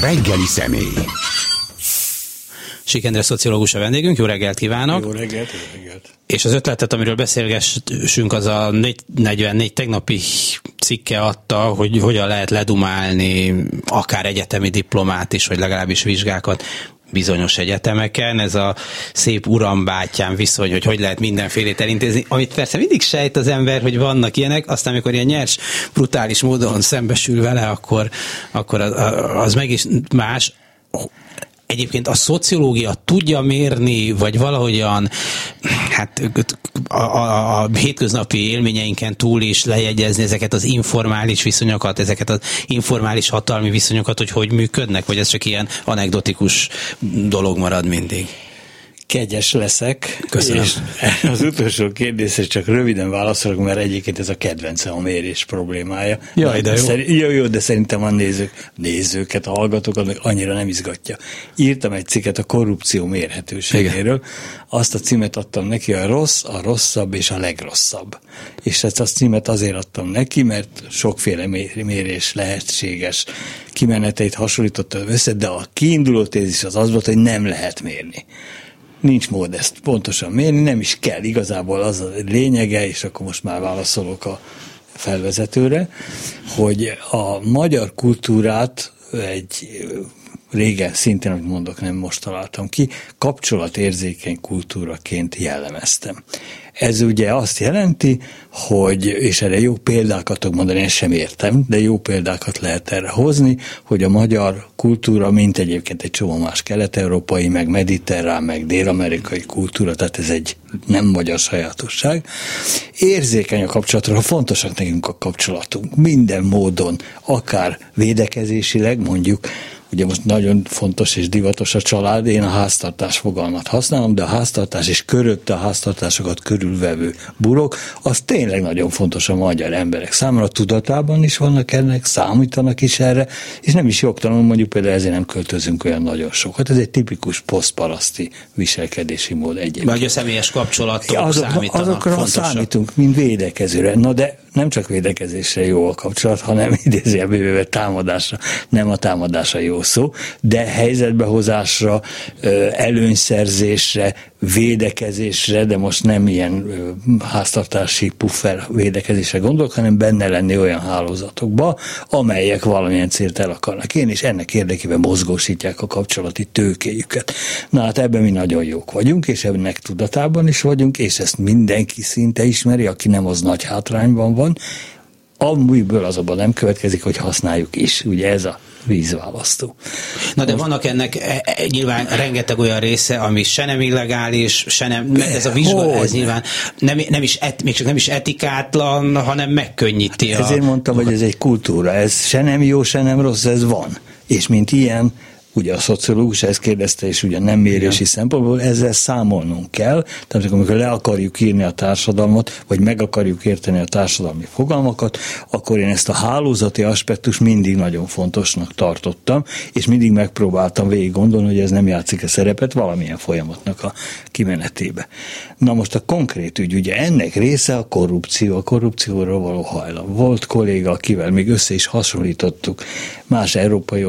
reggeli személy. Sikendre szociológus a vendégünk, jó reggelt kívánok! Jó reggelt, jó reggelt! És az ötletet, amiről beszélgessünk, az a 44 tegnapi cikke adta, hogy hogyan lehet ledumálni akár egyetemi diplomát is, vagy legalábbis vizsgákat bizonyos egyetemeken, ez a szép urambátyám viszony, hogy hogy lehet mindenfélét elintézni, amit persze mindig sejt az ember, hogy vannak ilyenek, aztán amikor ilyen nyers, brutális módon szembesül vele, akkor, akkor az, az meg is más egyébként a szociológia tudja mérni, vagy valahogyan hát a, a, a hétköznapi élményeinken túl is lejegyezni ezeket az informális viszonyokat, ezeket az informális hatalmi viszonyokat, hogy hogy működnek, vagy ez csak ilyen anekdotikus dolog marad mindig? Kegyes leszek. Köszönöm. És az utolsó kérdésre csak röviden válaszolok, mert egyébként ez a kedvencem a mérés problémája. Jaj, de jó. Szer- jó, jó, de szerintem a nézők, nézőket, a hallgatókat meg annyira nem izgatja. Írtam egy cikket a korrupció mérhetőségéről. Igen. Azt a címet adtam neki, a rossz, a rosszabb és a legrosszabb. És ezt a címet azért adtam neki, mert sokféle mérés lehetséges kimeneteit hasonlítottam össze, de a kiinduló tézis az az volt, hogy nem lehet mérni nincs mód ezt pontosan mérni, nem is kell. Igazából az a lényege, és akkor most már válaszolok a felvezetőre, hogy a magyar kultúrát egy régen szintén, amit mondok, nem most találtam ki, kapcsolatérzékeny kultúraként jellemeztem. Ez ugye azt jelenti, hogy, és erre jó példákat tudok mondani, én sem értem, de jó példákat lehet erre hozni, hogy a magyar kultúra, mint egyébként egy csomó más kelet-európai, meg mediterrán, meg dél-amerikai kultúra, tehát ez egy nem magyar sajátosság, érzékeny a kapcsolatra, fontosak nekünk a kapcsolatunk, minden módon, akár védekezésileg, mondjuk Ugye most nagyon fontos és divatos a család, én a háztartás fogalmat használom, de a háztartás és körötte a háztartásokat körülvevő burok, az tényleg nagyon fontos a magyar emberek számára, tudatában is vannak ennek, számítanak is erre, és nem is jogtalanul mondjuk például ezért nem költözünk olyan nagyon sokat. Ez egy tipikus posztparaszti viselkedési mód egyébként. Vagy a személyes kapcsolatok azok, számítanak. Azokra fontosak. számítunk, mint védekezőre. Na de nem csak védekezésre jó a kapcsolat, hanem idézőjelből támadásra. Nem a támadásra jó szó, de helyzetbehozásra, előnyszerzésre, védekezésre, de most nem ilyen háztartási puffer védekezésre gondolok, hanem benne lenni olyan hálózatokba, amelyek valamilyen célt el akarnak én, és ennek érdekében mozgósítják a kapcsolati tőkéjüket. Na hát ebben mi nagyon jók vagyunk, és ennek tudatában is vagyunk, és ezt mindenki szinte ismeri, aki nem az nagy hátrányban van, amiből azonban nem következik, hogy használjuk is. Ugye ez a vízválasztó. Na de vannak ennek e, e, nyilván rengeteg olyan része, ami se nem illegális, se nem, ez a vizsga, ez nyilván nem, nem is et, még csak nem is etikátlan, hanem megkönnyíti. A... Ezért mondtam, hogy ez egy kultúra, ez se nem jó, se nem rossz, ez van. És mint ilyen, ugye a szociológus ezt kérdezte, és ugye nem mérési Igen. szempontból ezzel számolnunk kell, tehát amikor le akarjuk írni a társadalmat, vagy meg akarjuk érteni a társadalmi fogalmakat, akkor én ezt a hálózati aspektus mindig nagyon fontosnak tartottam, és mindig megpróbáltam végig gondolni, hogy ez nem játszik a szerepet valamilyen folyamatnak a kimenetébe. Na most a konkrét ügy, ugye ennek része a korrupció, a korrupcióra való hajlam. Volt kolléga, akivel még össze is hasonlítottuk más európai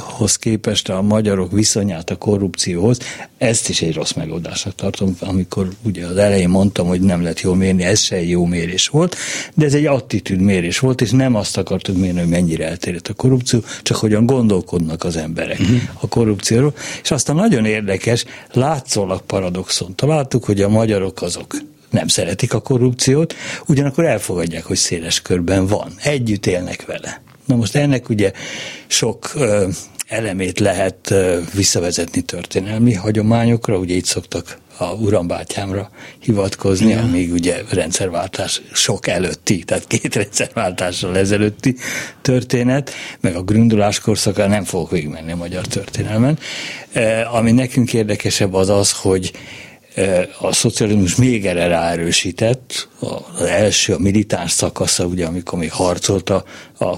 országokhoz képest a magyarok viszonyát a korrupcióhoz, ezt is egy rossz megoldásnak tartom, amikor ugye az elején mondtam, hogy nem lehet jól mérni, ez se egy jó mérés volt, de ez egy attitűd mérés volt, és nem azt akartuk mérni, hogy mennyire elterjedt a korrupció, csak hogyan gondolkodnak az emberek uh-huh. a korrupcióról. És aztán nagyon érdekes, látszólag paradoxon találtuk, hogy a magyarok azok nem szeretik a korrupciót, ugyanakkor elfogadják, hogy széles körben van. Együtt élnek vele. Na most ennek ugye sok elemét lehet visszavezetni történelmi hagyományokra, ugye itt szoktak a urambátyámra hivatkozni, Igen. amíg ugye rendszerváltás sok előtti, tehát két rendszerváltással ezelőtti történet, meg a grundulás korszaka nem fogok végigmenni a magyar történelmen. Ami nekünk érdekesebb az az, hogy a szocializmus még erre ráerősített, az első, a militáns szakasza, ugye, amikor még harcolt a,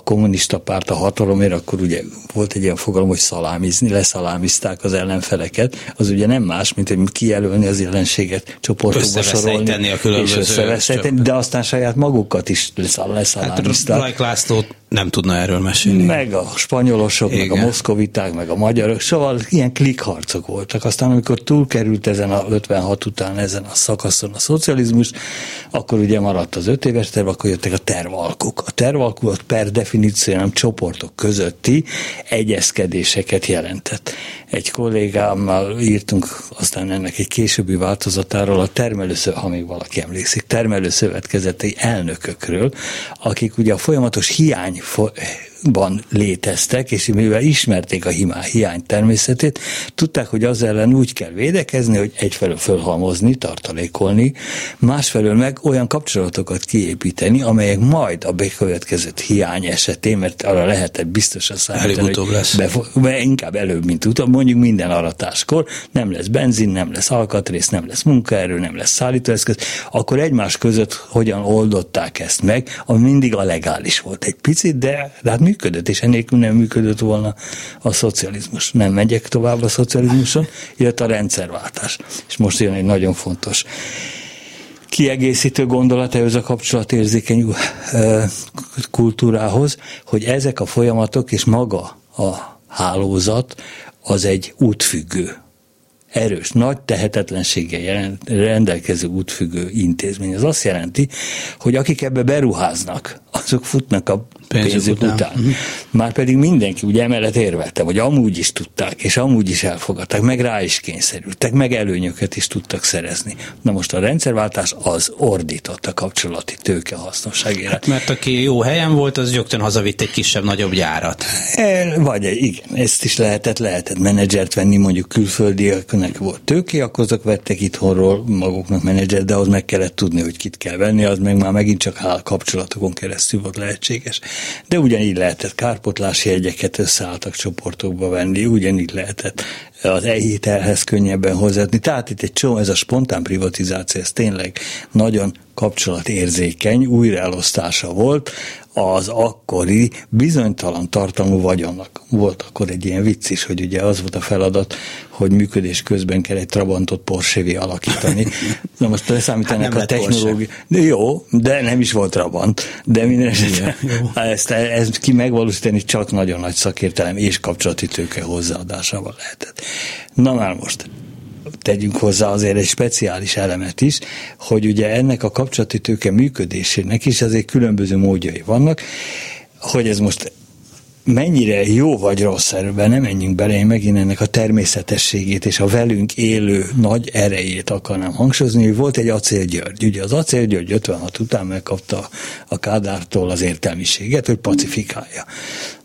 kommunista párt a hatalomért, akkor ugye volt egy ilyen fogalom, hogy szalámizni, leszalámizták az ellenfeleket, az ugye nem más, mint hogy kijelölni az ellenséget, csoportokba sorolni, a különböző és de aztán saját magukat is leszalámizták. Hát László nem tudna erről mesélni. Meg a spanyolosok, Igen. meg a moszkoviták, meg a magyarok, szóval ilyen klikharcok voltak. Aztán amikor túlkerült ezen a 56 után ezen a szakaszon a szocializmus, akkor ugye maradt az öt éves terv, akkor jöttek a tervalkuk. A tervalkuk per definíció nem csoportok közötti egyezkedéseket jelentett. Egy kollégámmal írtunk aztán ennek egy későbbi változatáról a termelőszövet, ha még valaki emlékszik, termelőszövetkezeti elnökökről, akik ugye a folyamatos hiány for ban léteztek, és mivel ismerték a hiány természetét, tudták, hogy az ellen úgy kell védekezni, hogy egyfelől fölhalmozni, tartalékolni, másfelől meg olyan kapcsolatokat kiépíteni, amelyek majd a bekövetkezett hiány esetén, mert arra lehetett biztosan számítani, hogy lesz. Be, inkább előbb, mint utána, mondjuk minden aratáskor, nem lesz benzin, nem lesz alkatrész, nem lesz munkaerő, nem lesz szállítóeszköz, akkor egymás között hogyan oldották ezt meg, ami mindig a legális volt egy picit, de, de hát működött, és ennélkül nem működött volna a szocializmus. Nem megyek tovább a szocializmuson, jött a rendszerváltás. És most jön egy nagyon fontos kiegészítő gondolat ehhez a kapcsolatérzékeny kultúrához, hogy ezek a folyamatok és maga a hálózat az egy útfüggő erős, nagy tehetetlenséggel rendelkező útfüggő intézmény. Ez azt jelenti, hogy akik ebbe beruháznak, azok futnak a pénzük után. után. Uh-huh. Már pedig mindenki ugye emellett érvelte, hogy amúgy is tudták, és amúgy is elfogadták, meg rá is kényszerültek, meg előnyöket is tudtak szerezni. Na most a rendszerváltás az ordított a kapcsolati tőke hasznosságére. Hát mert aki jó helyen volt, az gyöktön hazavitt egy kisebb-nagyobb gyárat. E, vagy igen, ezt is lehetett, lehetett menedzsert venni, mondjuk külföldieknek volt tőke, akkor azok vettek itthonról maguknak menedzsert, de ahhoz meg kellett tudni, hogy kit kell venni, az meg már megint csak hál kapcsolatokon keresztül volt lehetséges. De ugyanígy lehetett kárpotlási jegyeket összeálltak csoportokba venni, ugyanígy lehetett az e könnyebben hozzáadni. Tehát itt egy csomó, ez a spontán privatizáció, ez tényleg nagyon kapcsolatérzékeny újraelosztása volt az akkori bizonytalan tartalmú vagyonnak. Volt akkor egy ilyen vicc is, hogy ugye az volt a feladat, hogy működés közben kell egy Trabantot porsche alakítani. Na most leszámítanak hát a technológia. De jó, de nem is volt Trabant. De minden esetre ezt, ezt ki megvalósítani csak nagyon nagy szakértelem és kapcsolati tőke hozzáadásával lehetett. Na már most, tegyünk hozzá azért egy speciális elemet is, hogy ugye ennek a kapcsolati tőke működésének is azért különböző módjai vannak, hogy ez most mennyire jó vagy rossz erőben, nem menjünk bele, én megint ennek a természetességét és a velünk élő nagy erejét akarnám hangsúlyozni, hogy volt egy Acél György. Ugye az Acél György 56 után megkapta a Kádártól az értelmiséget, hogy pacifikálja.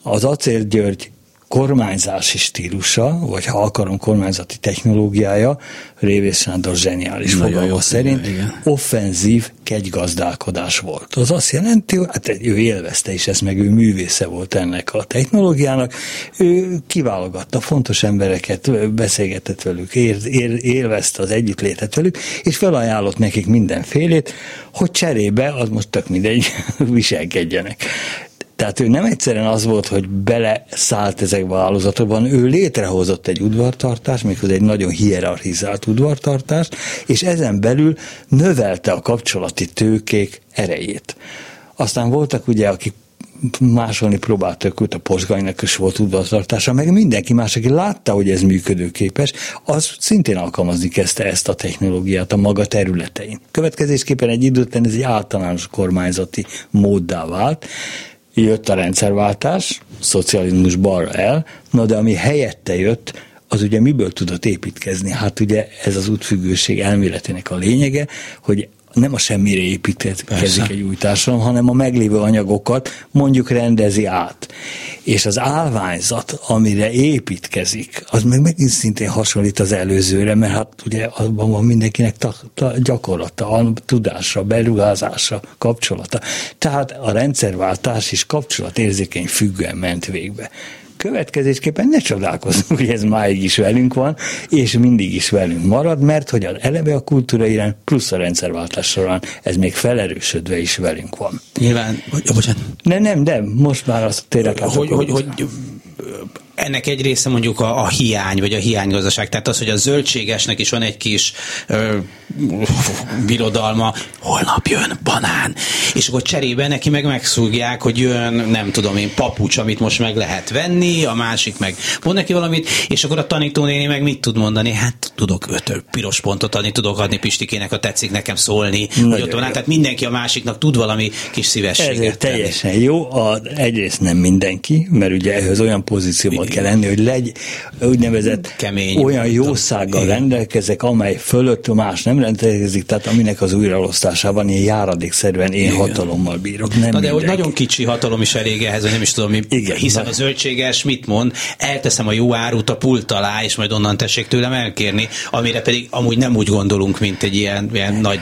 Az Acél György kormányzási stílusa, vagy ha akarom kormányzati technológiája, Révész Sándor zseniális fogalma szerint igen. offenzív kegygazdálkodás volt. Az azt jelenti, hogy hát ő élvezte is ezt, meg ő művésze volt ennek a technológiának, ő kiválogatta fontos embereket, beszélgetett velük, ér, ér, élvezte az együttlétet velük, és felajánlott nekik mindenfélét, hogy cserébe, az most tök mindegy, viselkedjenek. Tehát ő nem egyszerűen az volt, hogy bele szállt ezekbe a hálózatokban, ő létrehozott egy udvartartást, méghozzá egy nagyon hierarchizált udvartartást, és ezen belül növelte a kapcsolati tőkék erejét. Aztán voltak ugye, akik másolni próbáltak őt, a Posgajnak is volt udvartartása, meg mindenki más, aki látta, hogy ez működőképes, az szintén alkalmazni kezdte ezt a technológiát a maga területein. Következésképpen egy idő után ez egy általános kormányzati móddá vált, jött a rendszerváltás, szocializmus balra el, na de ami helyette jött, az ugye miből tudott építkezni? Hát ugye ez az útfüggőség elméletének a lényege, hogy nem a semmire építkezik egy új társadalom, hanem a meglévő anyagokat mondjuk rendezi át. És az állványzat, amire építkezik, az meg megint szintén hasonlít az előzőre, mert hát ugye abban van mindenkinek ta, ta, gyakorlata, a tudása, beruházása, kapcsolata. Tehát a rendszerváltás is kapcsolatérzékeny függően ment végbe Következésképpen ne csodálkozzunk, hogy ez máig is velünk van, és mindig is velünk marad, mert hogy az eleve a kultúra irány plusz a rendszerváltás során ez még felerősödve is velünk van. Nyilván, hogy, bocsánat. Nem, nem, nem, most már azt tényleg hogy, hogy, hogy ennek egy része mondjuk a, a hiány, vagy a hiánygazdaság. Tehát az, hogy a zöldségesnek is van egy kis ö, birodalma, holnap jön banán, és akkor cserébe neki meg megszúgják, hogy jön, nem tudom én, papucs, amit most meg lehet venni, a másik meg mond neki valamit, és akkor a tanítónéni meg mit tud mondani? Hát tudok öt piros pontot adni, tudok adni Pistikének, a tetszik nekem szólni, Nagyon hogy ott van, tehát mindenki a másiknak tud valami kis szívességet tenni. teljesen jó, a, egyrészt nem mindenki, mert ugye ehhez olyan pozícióban kell lenni, hogy legy úgynevezett Kemény, olyan jószággal igen. rendelkezek, amely fölött más nem rendelkezik, tehát aminek az újraosztásában ilyen járadékszerűen én igen. hatalommal bírok. Nem Na de hogy nagyon kicsi hatalom is elég ehhez, hogy nem is tudom, mi, igen, hiszen na. a zöldséges mit mond, elteszem a jó árut a pult alá, és majd onnan tessék tőlem elkérni, amire pedig amúgy nem úgy gondolunk, mint egy ilyen, ilyen nagy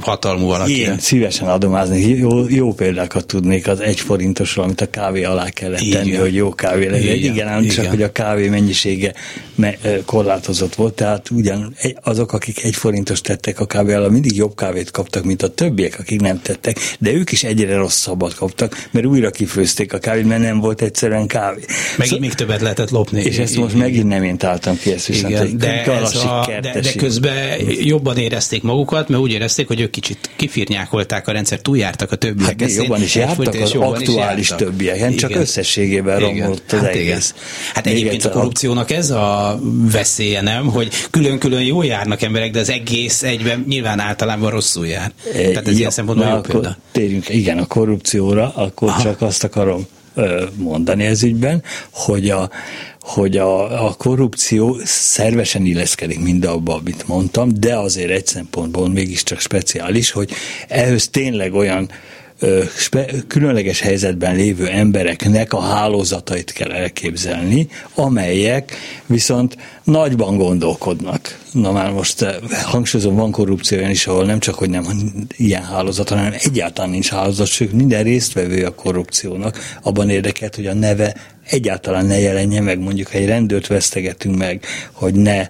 hatalmú valaki. Én szívesen adomázni. Jó, jó példákat tudnék az egy forintosról, amit a kávé alá kellett tenni, hogy jó kávé legyen. Igen, igen, csak hogy a kávé mennyisége korlátozott volt, tehát ugyan azok, akik egy forintos tettek a kávé alá, mindig jobb kávét kaptak, mint a többiek, akik nem tettek, de ők is egyre rosszabbat kaptak, mert újra kifőzték a kávét, mert nem volt egyszerűen kávé. Meg szóval, még többet lehetett lopni. És ezt most megint nem én találtam ki, ezt viszont Igen, de, ez a, de, de közben jobban érezték magukat, mert úgy érezték, hogy ők kicsit kifirnyákolták a rendszer, túljártak a többiek. Hát jobban is jártak az aktuális többiek, csak összességében romlott az hát egész. Hát egyébként a korrupciónak ez a veszélye, nem? Hogy külön-külön jól járnak emberek, de az egész egyben nyilván általában rosszul jár. Tehát ez ja, ilyen szempontból jó példa. Térjünk, igen, a korrupcióra, akkor Aha. csak azt akarom mondani ez ügyben, hogy a, hogy a, a korrupció szervesen illeszkedik mindabba, amit mondtam, de azért egy szempontból mégiscsak speciális, hogy ehhez tényleg olyan különleges helyzetben lévő embereknek a hálózatait kell elképzelni, amelyek viszont nagyban gondolkodnak. Na már most hangsúlyozom, van korrupció olyan is, ahol nem csak, hogy nem ilyen hálózat, hanem egyáltalán nincs hálózat, sőt minden résztvevő a korrupciónak. Abban érdekelt, hogy a neve egyáltalán ne jelenje meg, mondjuk egy rendőrt vesztegetünk meg, hogy ne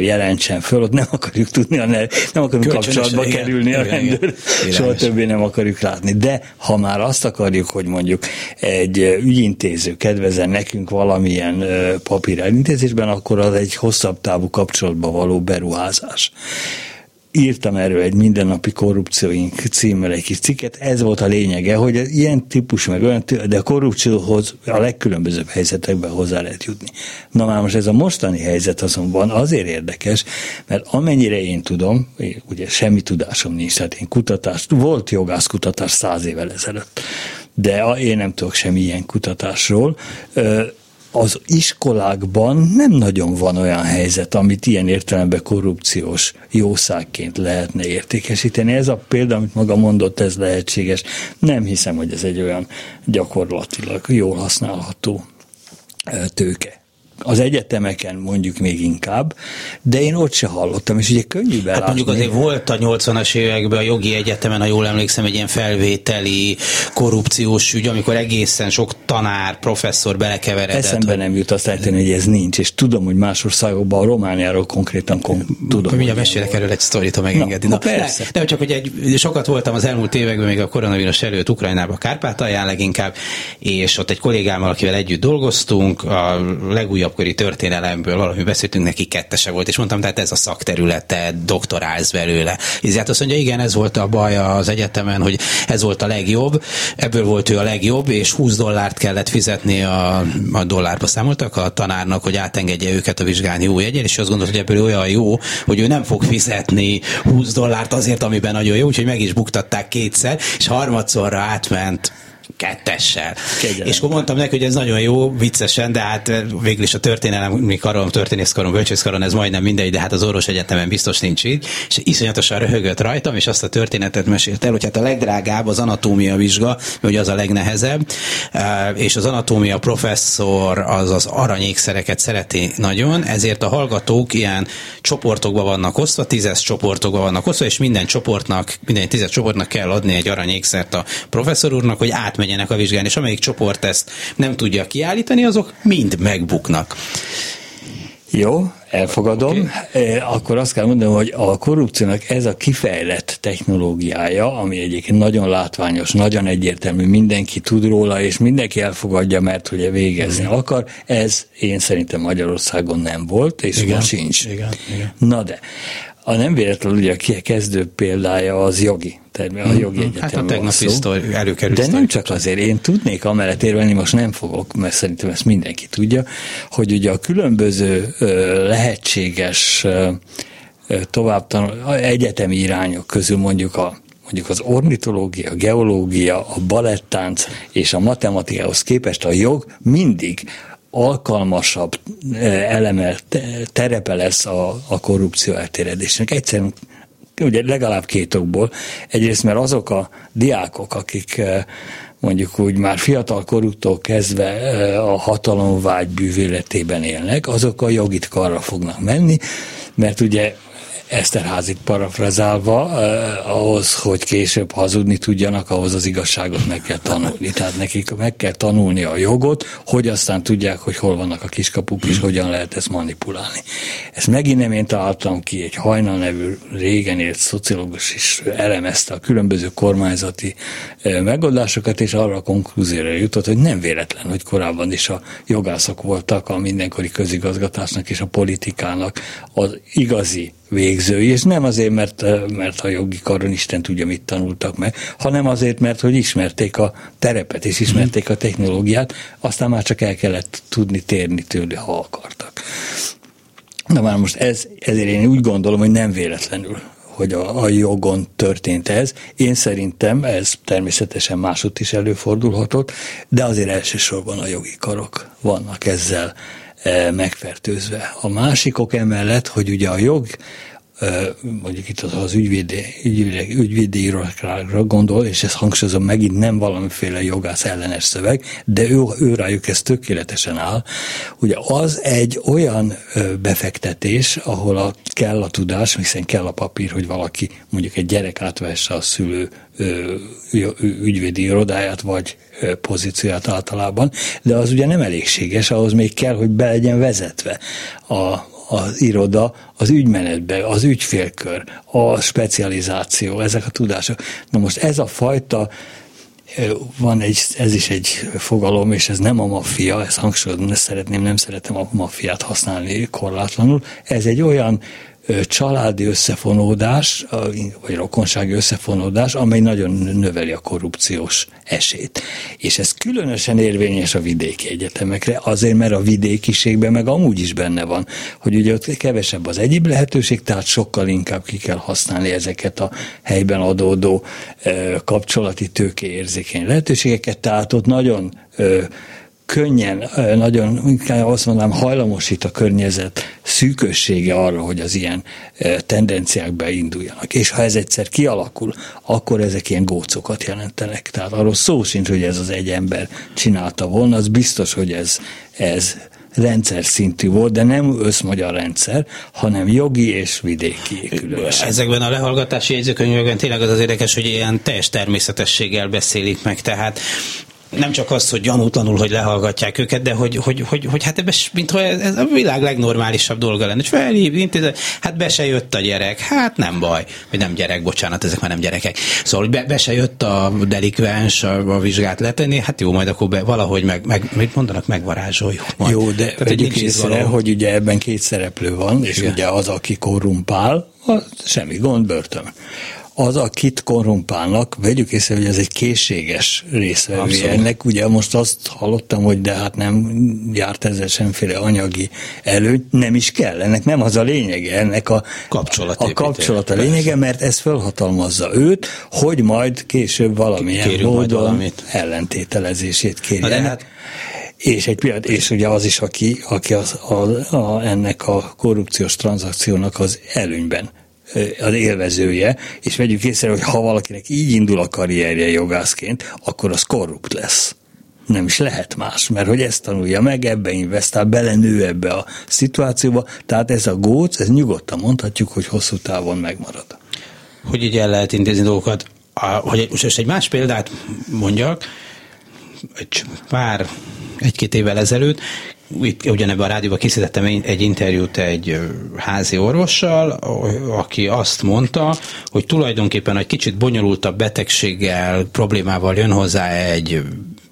jelentsen föl, ott nem akarjuk tudni, a nem akarunk kapcsolatba igen, kerülni igen, a rendőr, igen, soha többé nem akarjuk látni. De ha már azt akarjuk, hogy mondjuk egy ügyintéző kedvezen nekünk valamilyen papír elintézésben, akkor az egy hosszabb távú kapcsolatba való beruházás. Írtam erről egy mindennapi korrupcióink címmel egy kis cikket, ez volt a lényege, hogy ilyen típus meg olyan, de a korrupcióhoz a legkülönbözőbb helyzetekben hozzá lehet jutni. Na már most ez a mostani helyzet azonban azért érdekes, mert amennyire én tudom, ugye semmi tudásom nincs, tehát én kutatást, volt jogászkutatás száz évvel ezelőtt, de én nem tudok semmi ilyen kutatásról, az iskolákban nem nagyon van olyan helyzet, amit ilyen értelemben korrupciós jószágként lehetne értékesíteni. Ez a példa, amit maga mondott, ez lehetséges. Nem hiszem, hogy ez egy olyan gyakorlatilag jól használható tőke az egyetemeken mondjuk még inkább, de én ott se hallottam, és ugye könnyű belátni. Hát mondjuk azért volt a 80-as években a jogi egyetemen, ha jól emlékszem, egy ilyen felvételi korrupciós ügy, amikor egészen sok tanár, professzor belekeveredett. Eszembe nem jut azt eltenni, hogy ez nincs, és tudom, hogy más országokban, a Romániáról konkrétan kon- tudom. Mindjárt mesélek erről egy sztorit, ha megengedi. Na, na, persze. Nem, csak, hogy egy, sokat voltam az elmúlt években, még a koronavírus előtt Ukrajnában, Kárpátalján leginkább, és ott egy kollégámmal, akivel együtt dolgoztunk, a legújabb akkori történelemből valami beszéltünk, neki kettese volt, és mondtam, tehát ez a szakterülete, doktorálsz belőle. És hát azt mondja, igen, ez volt a baj az egyetemen, hogy ez volt a legjobb, ebből volt ő a legjobb, és 20 dollárt kellett fizetni a, a dollárba számoltak a tanárnak, hogy átengedje őket a vizsgálni új egyen, és azt gondolt, hogy ebből olyan jó, hogy ő nem fog fizetni 20 dollárt azért, amiben nagyon jó, úgyhogy meg is buktatták kétszer, és harmadszorra átment kettessel. Kegyelem. És akkor mondtam neki, hogy ez nagyon jó, viccesen, de hát eh, végül is a történelmi karon, történészkaron, bölcsészkaron ez majdnem mindegy, de hát az orvos egyetemen biztos nincs így. És iszonyatosan röhögött rajtam, és azt a történetet mesélt el, hogy hát a legdrágább az anatómia vizsga, hogy az a legnehezebb, eh, és az anatómia professzor az az aranyékszereket szereti nagyon, ezért a hallgatók ilyen csoportokba vannak osztva, tízes csoportokba vannak osztva, és minden csoportnak, minden tízes csoportnak kell adni egy aranyékszert a professzor úrnak, hogy át átmenjenek a vizsgán, és amelyik csoport ezt nem tudja kiállítani, azok mind megbuknak. Jó, elfogadom. Okay. Akkor azt kell mondanom, hogy a korrupciónak ez a kifejlett technológiája, ami egyébként nagyon látványos, nagyon egyértelmű, mindenki tud róla, és mindenki elfogadja, mert ugye végezni mm. akar, ez én szerintem Magyarországon nem volt, és igen, most sincs. Igen, igen. Na de, a nem véletlenül ugye a kezdő példája az jogi, tehát a jogi egyetem Hát a tegnap előkerült. De nem csak azért, én tudnék amellett érvelni, most nem fogok, mert szerintem ezt mindenki tudja, hogy ugye a különböző lehetséges tovább egyetemi irányok közül mondjuk a mondjuk az ornitológia, a geológia, a balettánc és a matematikához képest a jog mindig alkalmasabb eleme, terepe lesz a, a korrupció elterjedésnek. Egyszerűen ugye legalább két okból. Egyrészt, mert azok a diákok, akik mondjuk úgy már fiatal koruktól kezdve a hatalomvágy bűvéletében élnek, azok a jogit karra fognak menni, mert ugye Eszterházit parafrazálva, eh, ahhoz, hogy később hazudni tudjanak, ahhoz az igazságot meg kell tanulni. Tehát nekik meg kell tanulni a jogot, hogy aztán tudják, hogy hol vannak a kiskapuk, és hogyan lehet ezt manipulálni. Ezt megint nem én találtam ki, egy hajnal nevű régen élt szociológus is elemezte a különböző kormányzati eh, megoldásokat, és arra a konklúzióra jutott, hogy nem véletlen, hogy korábban is a jogászok voltak a mindenkori közigazgatásnak és a politikának az igazi végzői, és nem azért, mert, mert a jogi karon Isten tudja, mit tanultak meg, hanem azért, mert hogy ismerték a terepet, és ismerték a technológiát, aztán már csak el kellett tudni térni tőle, ha akartak. Na már most ez, ezért én úgy gondolom, hogy nem véletlenül hogy a, a jogon történt ez. Én szerintem ez természetesen másod is előfordulhatott, de azért elsősorban a jogi karok vannak ezzel megfertőzve. A másikok emellett, hogy ugye a jog mondjuk itt az, az ügyvédi, ügyvédi, ügyvédi gondol, és ezt hangsúlyozom megint nem valamiféle jogász ellenes szöveg, de ő, ő rájuk ez tökéletesen áll. Ugye az egy olyan befektetés, ahol a, kell a tudás, hiszen kell a papír, hogy valaki mondjuk egy gyerek átvesse a szülő ügyvédi irodáját, vagy pozícióját általában, de az ugye nem elégséges, ahhoz még kell, hogy be legyen vezetve a, az iroda az ügymenetbe, az ügyfélkör, a specializáció, ezek a tudások. Na most ez a fajta van egy, ez is egy fogalom, és ez nem a maffia, ezt hangsúlyozom, ne szeretném, nem szeretem a maffiát használni korlátlanul. Ez egy olyan családi összefonódás, vagy rokonsági összefonódás, amely nagyon növeli a korrupciós esélyt. És ez különösen érvényes a vidéki egyetemekre, azért, mert a vidékiségben meg amúgy is benne van, hogy ugye ott kevesebb az egyéb lehetőség, tehát sokkal inkább ki kell használni ezeket a helyben adódó kapcsolati tőke érzékeny lehetőségeket, tehát ott nagyon könnyen, nagyon inkább azt mondanám, hajlamosít a környezet szűkössége arra, hogy az ilyen tendenciák beinduljanak. És ha ez egyszer kialakul, akkor ezek ilyen gócokat jelentenek. Tehát arról szó sincs, hogy ez az egy ember csinálta volna, az biztos, hogy ez, ez rendszer szintű volt, de nem összmagyar rendszer, hanem jogi és vidéki különösen. Ezekben a lehallgatási jegyzőkönyvekben tényleg az az érdekes, hogy ilyen teljes természetességgel beszélik meg, tehát nem csak az, hogy gyanútlanul, hogy lehallgatják őket, de hogy, hogy, hogy, hogy hát ebben, mintha ez a világ legnormálisabb dolga lenne. És felhív, intézet, hát be se jött a gyerek, hát nem baj, vagy nem gyerek, bocsánat, ezek már nem gyerekek. Szóval be, be se jött a delikvens a, a vizsgát letenni, hát jó, majd akkor be, valahogy meg, meg mit mondanak, megvarázsoljuk. Majd. Jó, de vegyük észre, hogy ugye ebben két szereplő van, és Igen. ugye az, aki korrumpál, az semmi gond, börtön az, akit korrumpálnak, vegyük észre, hogy ez egy készséges részvevő ennek. Ugye most azt hallottam, hogy de hát nem járt ezzel semféle anyagi előny, nem is kell, ennek nem az a lényege, ennek a, a kapcsolat a lényege, mert ez felhatalmazza őt, hogy majd később valamilyen Kérünk módon valamit. ellentételezését kérjenek. Hát és egy pillanat, és ugye az is, aki, aki az, a, a, ennek a korrupciós tranzakciónak az előnyben az élvezője, és vegyük észre, hogy ha valakinek így indul a karrierje jogászként, akkor az korrupt lesz. Nem is lehet más, mert hogy ezt tanulja meg, ebbe investál, belenő ebbe a szituációba, tehát ez a góc, ez nyugodtan mondhatjuk, hogy hosszú távon megmarad. Hogy így el lehet intézni dolgokat, hogy most egy más példát mondjak, egy pár, egy-két évvel ezelőtt itt ugyanebben a rádióban készítettem egy interjút egy házi orvossal, aki azt mondta, hogy tulajdonképpen egy kicsit bonyolultabb betegséggel, problémával jön hozzá egy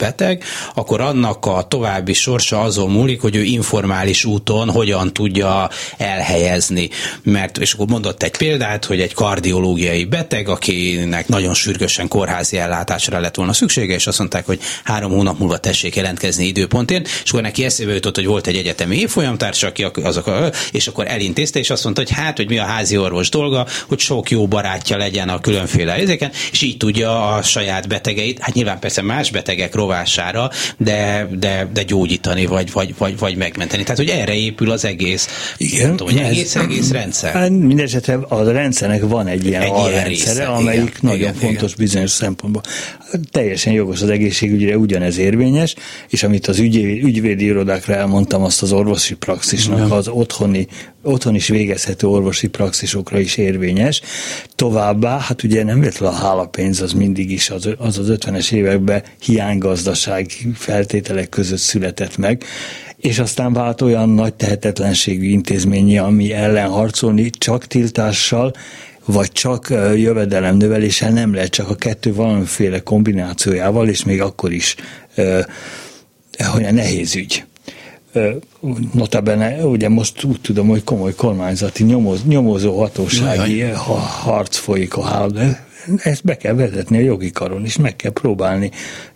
beteg, akkor annak a további sorsa azon múlik, hogy ő informális úton hogyan tudja elhelyezni. Mert, és akkor mondott egy példát, hogy egy kardiológiai beteg, akinek nagyon sürgősen kórházi ellátásra lett volna szüksége, és azt mondták, hogy három hónap múlva tessék jelentkezni időpontért, és akkor neki eszébe jutott, hogy volt egy egyetemi évfolyamtárs, aki azok a, és akkor elintézte, és azt mondta, hogy hát, hogy mi a házi orvos dolga, hogy sok jó barátja legyen a különféle ezeken, és így tudja a saját betegeit, hát nyilván persze más betegek rovására, de, de, de gyógyítani, vagy, vagy, vagy, vagy megmenteni. Tehát, hogy erre épül az egész, igen, tudom, hogy egész, ez, egész rendszer. Hát Mindenesetre a rendszernek van egy ilyen egy alrendszere, amelyik igen, nagyon igen, fontos igen. bizonyos szempontból. Teljesen jogos az egészségügyre ugyanez érvényes, és amit az ügyvédi, ügyvédi irodákra elmondtam, azt az orvosi praxisnak, az otthoni otthon is végezhető orvosi praxisokra is érvényes. Továbbá, hát ugye nem véletlenül a hálapénz az mindig is az az, az 50-es években hiánygazdaság feltételek között született meg, és aztán vált olyan nagy tehetetlenségű intézményi, ami ellen harcolni csak tiltással, vagy csak jövedelem növeléssel nem lehet, csak a kettő valamiféle kombinációjával, és még akkor is hogy a nehéz ügy notabene, ugye most úgy tudom, hogy komoly kormányzati nyomoz, nyomozó hatósági Jaj. harc folyik a hál, de ezt be kell vezetni a jogi karon, és meg kell próbálni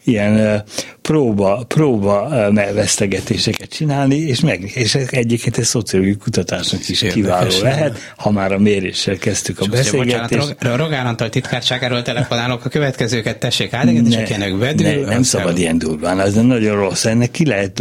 ilyen próba, próba vesztegetéseket csinálni, és, meg, és egyébként egy szociológiai kutatásnak is kiváló lehet, ha már a méréssel kezdtük a beszélgetést. Bocsánat, Rogán Antal titkárságáról telefonálok, a következőket tessék átengedni, és akinek bedül. Ne, nem szabad ilyen durván, ez nagyon rossz. Ennek ki lehet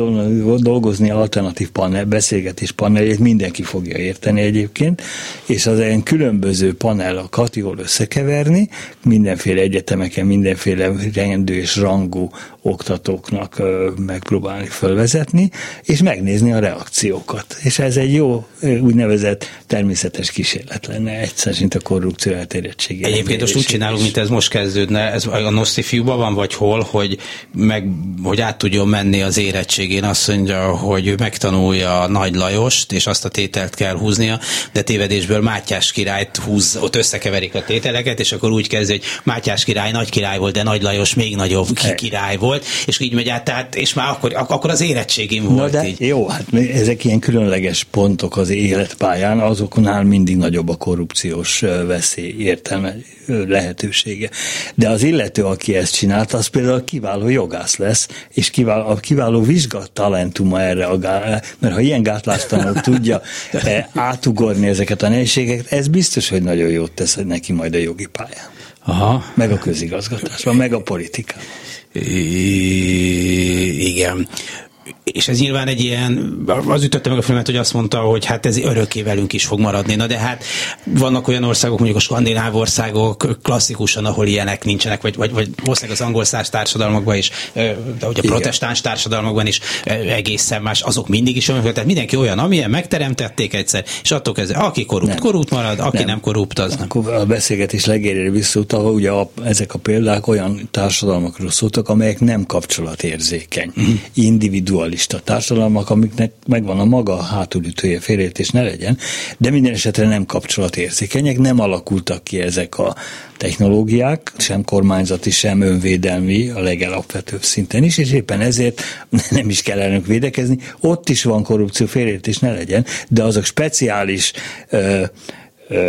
dolgozni alternatív panel, beszélgetés paneljét, mindenki fogja érteni egyébként, és az ilyen különböző panelakat jól összekeverni, mindenféle egyetemeken, mindenféle rendű és 하고 oktatóknak megpróbálni fölvezetni, és megnézni a reakciókat. És ez egy jó úgynevezett természetes kísérlet lenne, egyszer, mint a korrupció elterjedtsége. Egyébként most úgy csinálunk, mint ez most kezdődne, ez a Noszi fiúban van, vagy hol, hogy, meg, hogy át tudjon menni az érettségén, azt mondja, hogy ő megtanulja Nagy Lajost, és azt a tételt kell húznia, de tévedésből Mátyás királyt húz, ott összekeverik a tételeket, és akkor úgy kezd, hogy Mátyás király nagy király volt, de Nagy Lajos még nagyobb király volt, és így megy át, tehát, és már akkor, akkor az érettségim volt. Na de így. jó, hát ezek ilyen különleges pontok az életpályán, azoknál mindig nagyobb a korrupciós veszély értelme lehetősége. De az illető, aki ezt csinált, az például kiváló jogász lesz, és kiváló, a kiváló vizsgat talentuma erre, a gá, mert ha ilyen gátlástalanul tudja átugorni ezeket a nehézségeket, ez biztos, hogy nagyon jót tesz neki majd a jogi pályán. Aha. Meg a közigazgatásban, meg a politikában. Igen és ez nyilván egy ilyen, az ütötte meg a filmet, hogy azt mondta, hogy hát ez örökké velünk is fog maradni. Na de hát vannak olyan országok, mondjuk a skandináv országok klasszikusan, ahol ilyenek nincsenek, vagy, vagy, vagy valószínűleg az angol száz társadalmakban is, de hogy a protestáns társadalmakban is egészen más, azok mindig is olyan, tehát mindenki olyan, amilyen megteremtették egyszer, és attól kezdve, aki korrupt, nem. korrupt marad, aki nem, nem korrupt, az nem. Akkor a beszélgetés legérére visszautalva, ugye a, ezek a példák olyan társadalmakról szóltak, amelyek nem kapcsolatérzékeny, uh-huh. individuális pluralista társadalmak, amiknek megvan a maga hátulütője, félreértés ne legyen, de minden esetre nem kapcsolatérzékenyek, nem alakultak ki ezek a technológiák, sem kormányzati, sem önvédelmi a legalapvetőbb szinten is, és éppen ezért nem is kell ellenük védekezni. Ott is van korrupció, félreértés ne legyen, de azok speciális ö,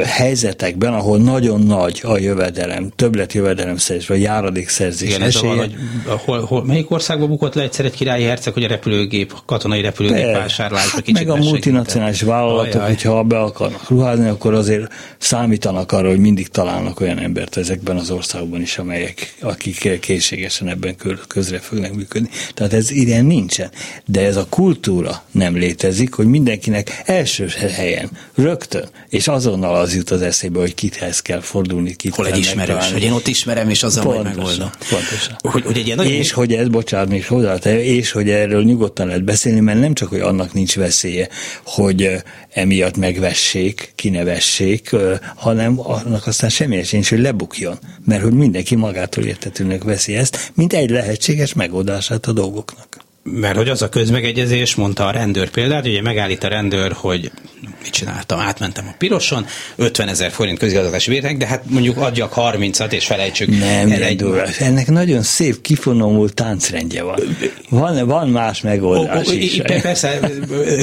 helyzetekben, ahol nagyon nagy a jövedelem, többlet jövedelemszerzés, vagy járadékszerzés Igen, esélye. Ez a hogy, hol, hol, melyik országban bukott le egyszer egy királyi herceg, hogy a repülőgép, katonai repülőgép vásárlásba hát meg a multinacionális vállalatok, Ajaj. hogyha be akarnak ruházni, akkor azért számítanak arra, hogy mindig találnak olyan embert ezekben az országokban is, amelyek, akik készségesen ebben közre fognak működni. Tehát ez ilyen nincsen. De ez a kultúra nem létezik, hogy mindenkinek első helyen, rögtön, és azon azonnal az jut az eszébe, hogy kithez kell fordulni, kit Hol egy ismerős, hogy én ott ismerem, és azzal majd megoldom. Pontosan. Hogy, hogy egy ilyen nagyon... És hogy ez, bocsánat, még hozzá, és hogy erről nyugodtan lehet beszélni, mert nem csak, hogy annak nincs veszélye, hogy emiatt megvessék, kinevessék, hanem annak aztán semmi esély hogy lebukjon, mert hogy mindenki magától értetőnek veszi ezt, mint egy lehetséges megoldását a dolgoknak mert hogy az a közmegegyezés, mondta a rendőr példát, ugye megállít a rendőr, hogy mit csináltam, átmentem a piroson, 50 ezer forint közigazgatási bérek, de hát mondjuk adjak 30-at, és felejtsük Nem, el egy... ennek nagyon szép, kifonomult táncrendje van. Van, van más megoldás o, o, is. Persze,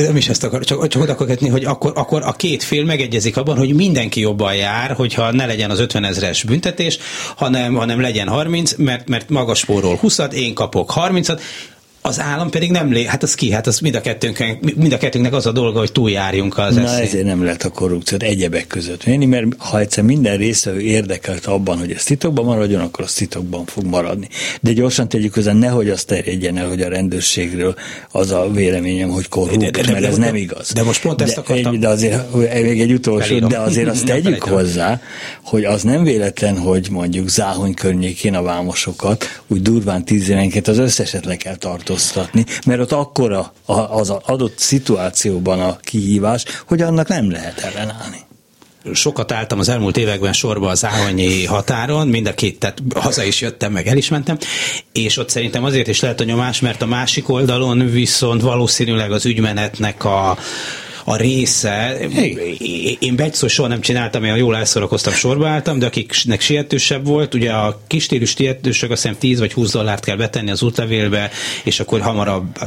nem is ezt akar, csak, csak oda akarni, hogy akkor, akkor a két fél megegyezik abban, hogy mindenki jobban jár, hogyha ne legyen az 50 ezeres büntetés, hanem, hanem legyen 30, mert, mert magas spórol 20-at, én kapok 30-at, az állam pedig nem lé, hát az ki, hát az mind a, kettőnknek, mind a kettőnknek az a dolga, hogy túljárjunk az Na eszén. ezért nem lehet a korrupciót egyebek között venni, mert ha egyszer minden résztvevő érdekelt abban, hogy ez titokban maradjon, akkor az titokban fog maradni. De gyorsan tegyük hozzá, nehogy azt terjedjen el, hogy a rendőrségről az a véleményem, hogy korrupt, de, de, de, mert ez de, nem igaz. De most pont de, ezt akartam. De azért még egy utolsó, Felírom. de azért azt tegyük hozzá, hogy az nem véletlen, hogy mondjuk Záhony környékén a vámosokat úgy durván tíz az összeset le kell tartani változtatni, mert ott akkora az adott szituációban a kihívás, hogy annak nem lehet ellenállni. Sokat álltam az elmúlt években sorba az Áhonyi határon, mind a két, tehát haza is jöttem, meg el is mentem, és ott szerintem azért is lehet a nyomás, mert a másik oldalon viszont valószínűleg az ügymenetnek a, a része, én Begyszó soha nem csináltam, én jól elszorakoztam, sorba álltam, de akiknek sietősebb volt, ugye a kistérű sietősök azt hiszem 10 vagy 20 dollárt kell betenni az útlevélbe, és akkor hamarabb,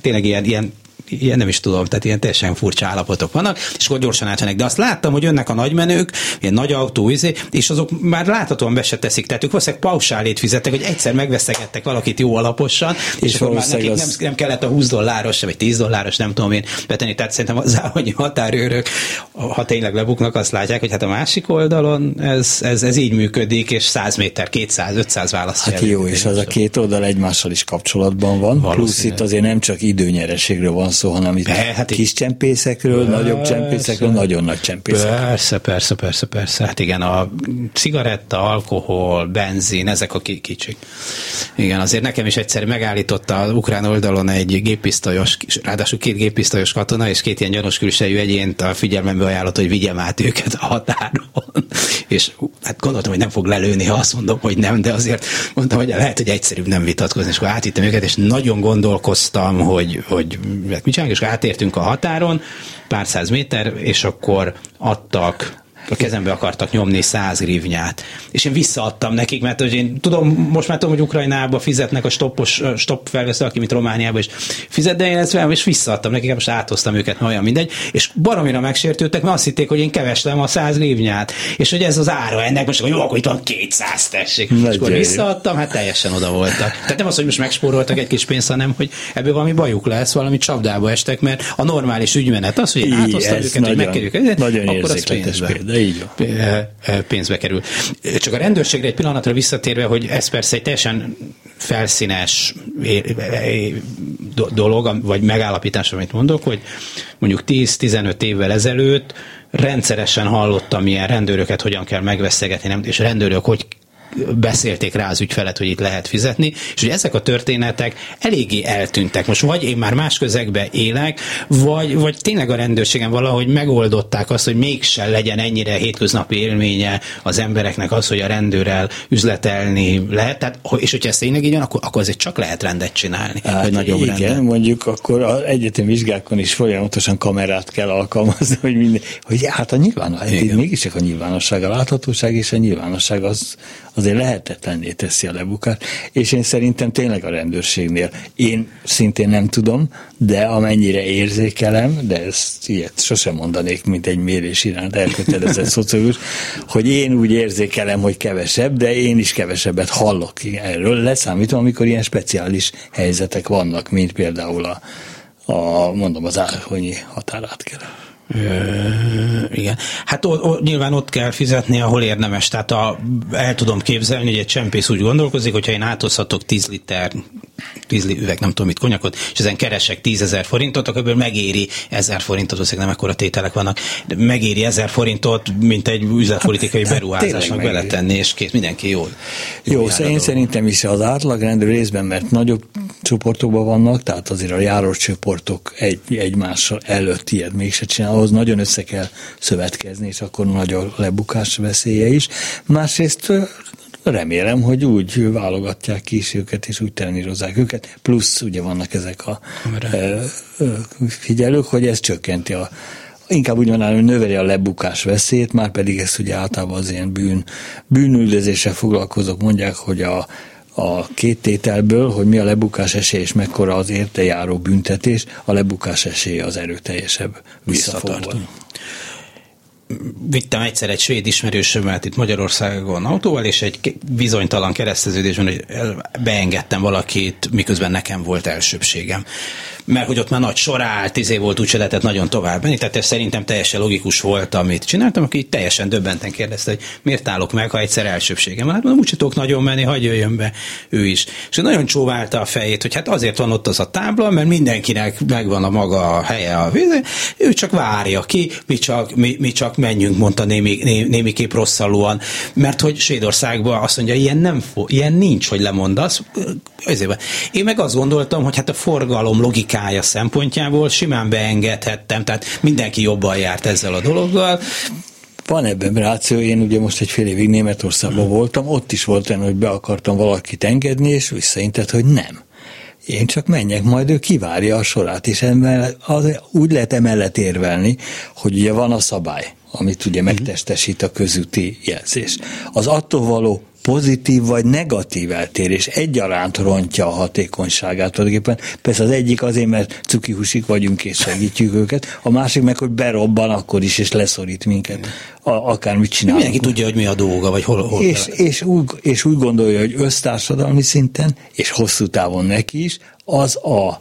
tényleg ilyen, ilyen ilyen nem is tudom, tehát ilyen teljesen furcsa állapotok vannak, és akkor gyorsan átvenek. De azt láttam, hogy jönnek a nagymenők, ilyen nagy autó, izé, és azok már láthatóan be se teszik. Tehát ők valószínűleg pausálét fizettek, hogy egyszer megvesztegettek valakit jó alaposan, és, és akkor már nekik az... nem, nem, kellett a 20 dolláros, vagy 10 dolláros, nem tudom én betenni. Tehát szerintem az állami határőrök, ha tényleg lebuknak, azt látják, hogy hát a másik oldalon ez, ez, ez így működik, és 100 méter, 200, 500 választja. Hát jó, és az a két oldal egymással is kapcsolatban van, plusz itt azért nem csak időnyereségről van szó, hanem itt Be, hát kis csempészekről, persze, nagyobb csempészekről, nagyon nagy csempészekről. Persze, persze, persze, persze. Hát igen, a cigaretta, alkohol, benzin, ezek a kicsik. Igen, azért nekem is egyszer megállította az ukrán oldalon egy géppisztolyos, ráadásul két géppisztolyos katona, és két ilyen gyanús külsejű egyént a figyelmembe ajánlott, hogy vigyem át őket a határon. és hát gondoltam, hogy nem fog lelőni, ha azt mondom, hogy nem, de azért mondtam, hogy lehet, hogy egyszerűbb nem vitatkozni, és akkor átítem őket, és nagyon gondolkoztam, hogy, hogy mit csinálják, és átértünk a határon, pár száz méter, és akkor adtak a kezembe akartak nyomni száz grivnyát. És én visszaadtam nekik, mert hogy én tudom, most már tudom, hogy Ukrajnába fizetnek a stoppos, stop felvesző, aki mint Romániába is fizet, de én ezt és visszaadtam nekik, most áthoztam őket, mert olyan mindegy, és baromira megsértődtek, mert azt hitték, hogy én keveslem a száz grivnyát, és hogy ez az ára ennek, most jó, akkor itt van 200 tessék. Nagy és akkor visszaadtam, hát teljesen oda voltak. Tehát nem az, hogy most megspóroltak egy kis pénzt, hanem hogy ebből valami bajuk lesz, valami csapdába estek, mert a normális ügymenet az, hogy én áthoztam őket, hogy megkerüljük, akkor az pénzbe. Példa, így van. pénzbe kerül. Csak a rendőrségre egy pillanatra visszatérve, hogy ez persze egy teljesen felszínes dolog, vagy megállapítás, amit mondok, hogy mondjuk 10-15 évvel ezelőtt rendszeresen hallottam ilyen rendőröket, hogyan kell megveszegetni, és rendőrök hogy beszélték rá az ügyfelet, hogy itt lehet fizetni, és hogy ezek a történetek eléggé eltűntek. Most vagy én már más közegbe élek, vagy, vagy tényleg a rendőrségen valahogy megoldották azt, hogy mégsem legyen ennyire hétköznapi élménye az embereknek az, hogy a rendőrrel üzletelni lehet. Tehát, és hogyha ez tényleg így van, akkor, akkor azért csak lehet rendet csinálni. Hát hogy nagyobb igen, rendet. mondjuk akkor az egyetem vizsgákon is folyamatosan kamerát kell alkalmazni, hogy, minden, hogy hát a nyilvánosság, mégiscsak a nyilvánosság, a láthatóság és a nyilvánosság az, azért lehetetlenné teszi a lebukást, és én szerintem tényleg a rendőrségnél, én szintén nem tudom, de amennyire érzékelem, de ezt ilyet sosem mondanék, mint egy mérés iránt elkötelezett szociológus, hogy én úgy érzékelem, hogy kevesebb, de én is kevesebbet hallok erről, leszámítva, amikor ilyen speciális helyzetek vannak, mint például a, a mondom, az Árhonyi határátkelő. Igen. Hát o, o, nyilván ott kell fizetni, ahol érdemes. Tehát a, el tudom képzelni, hogy egy csempész úgy gondolkozik, hogyha én átozhatok 10 liter 10 üveg, nem tudom mit, konyakot, és ezen keresek 10 ezer forintot, akkor ebből megéri 1000 forintot, valószínűleg nem ekkora tételek vannak, de megéri 1000 forintot, mint egy üzletpolitikai hát, beruházásnak hát beletenni, és kész, mindenki jól. Jó, jó szóval én szerintem is az átlagrendű részben, mert nagyobb csoportokban vannak, tehát azért a járós csoportok egy, egymással előtt ilyet mégse csinál, ahhoz nagyon össze kell szövetkezni, és akkor nagy a lebukás veszélye is. Másrészt remélem, hogy úgy válogatják ki is őket, és úgy trenírozzák őket, plusz ugye vannak ezek a figyelők, hogy ez csökkenti a inkább úgy mondanám, hogy növeli a lebukás veszélyét, már pedig ezt ugye általában az ilyen bűn, bűnüldözéssel foglalkozók mondják, hogy a, a két tételből, hogy mi a lebukás esély és mekkora az érte járó büntetés, a lebukás esély az erőteljesebb visszafogva vittem egyszer egy svéd ismerősömet itt Magyarországon autóval, és egy bizonytalan kereszteződésben hogy beengedtem valakit, miközben nekem volt elsőbségem mert hogy ott már nagy sor állt, tíz év volt, úgyse lehetett nagyon tovább menni, tehát ez szerintem teljesen logikus volt, amit csináltam, aki teljesen döbbenten kérdezte, hogy miért állok meg, ha egyszer elsőbségem. Hát mondom, úgyse tudok nagyon menni, hagyj jöjjön be ő is. És nagyon csóválta a fejét, hogy hát azért van ott az a tábla, mert mindenkinek megvan a maga helye a víz, ő csak várja ki, mi csak, mi, mi csak menjünk, mondta némi, némi, némiképp rosszalúan, mert hogy Svédországban azt mondja, ilyen, nem fo- ilyen nincs, hogy lemondasz. Én meg azt gondoltam, hogy hát a forgalom logik etikája szempontjából simán beengedhettem, tehát mindenki jobban járt ezzel a dologgal, van ebben ráció, én ugye most egy fél évig Németországban voltam, ott is volt olyan, hogy be akartam valakit engedni, és visszaintett, hogy nem. Én csak menjek, majd ő kivárja a sorát, és az, úgy lehet emellett érvelni, hogy ugye van a szabály, amit ugye megtestesít a közúti jelzés. Az attól való pozitív vagy negatív eltérés egyaránt rontja a hatékonyságát tulajdonképpen. Persze az egyik azért, mert cukihusik vagyunk és segítjük őket, a másik meg, hogy berobban akkor is, és leszorít minket, a, akármit csinálunk. Mindenki tudja, hogy mi a dolga, vagy hol, hol és, és, úgy, és úgy gondolja, hogy össztársadalmi szinten, és hosszú távon neki is, az a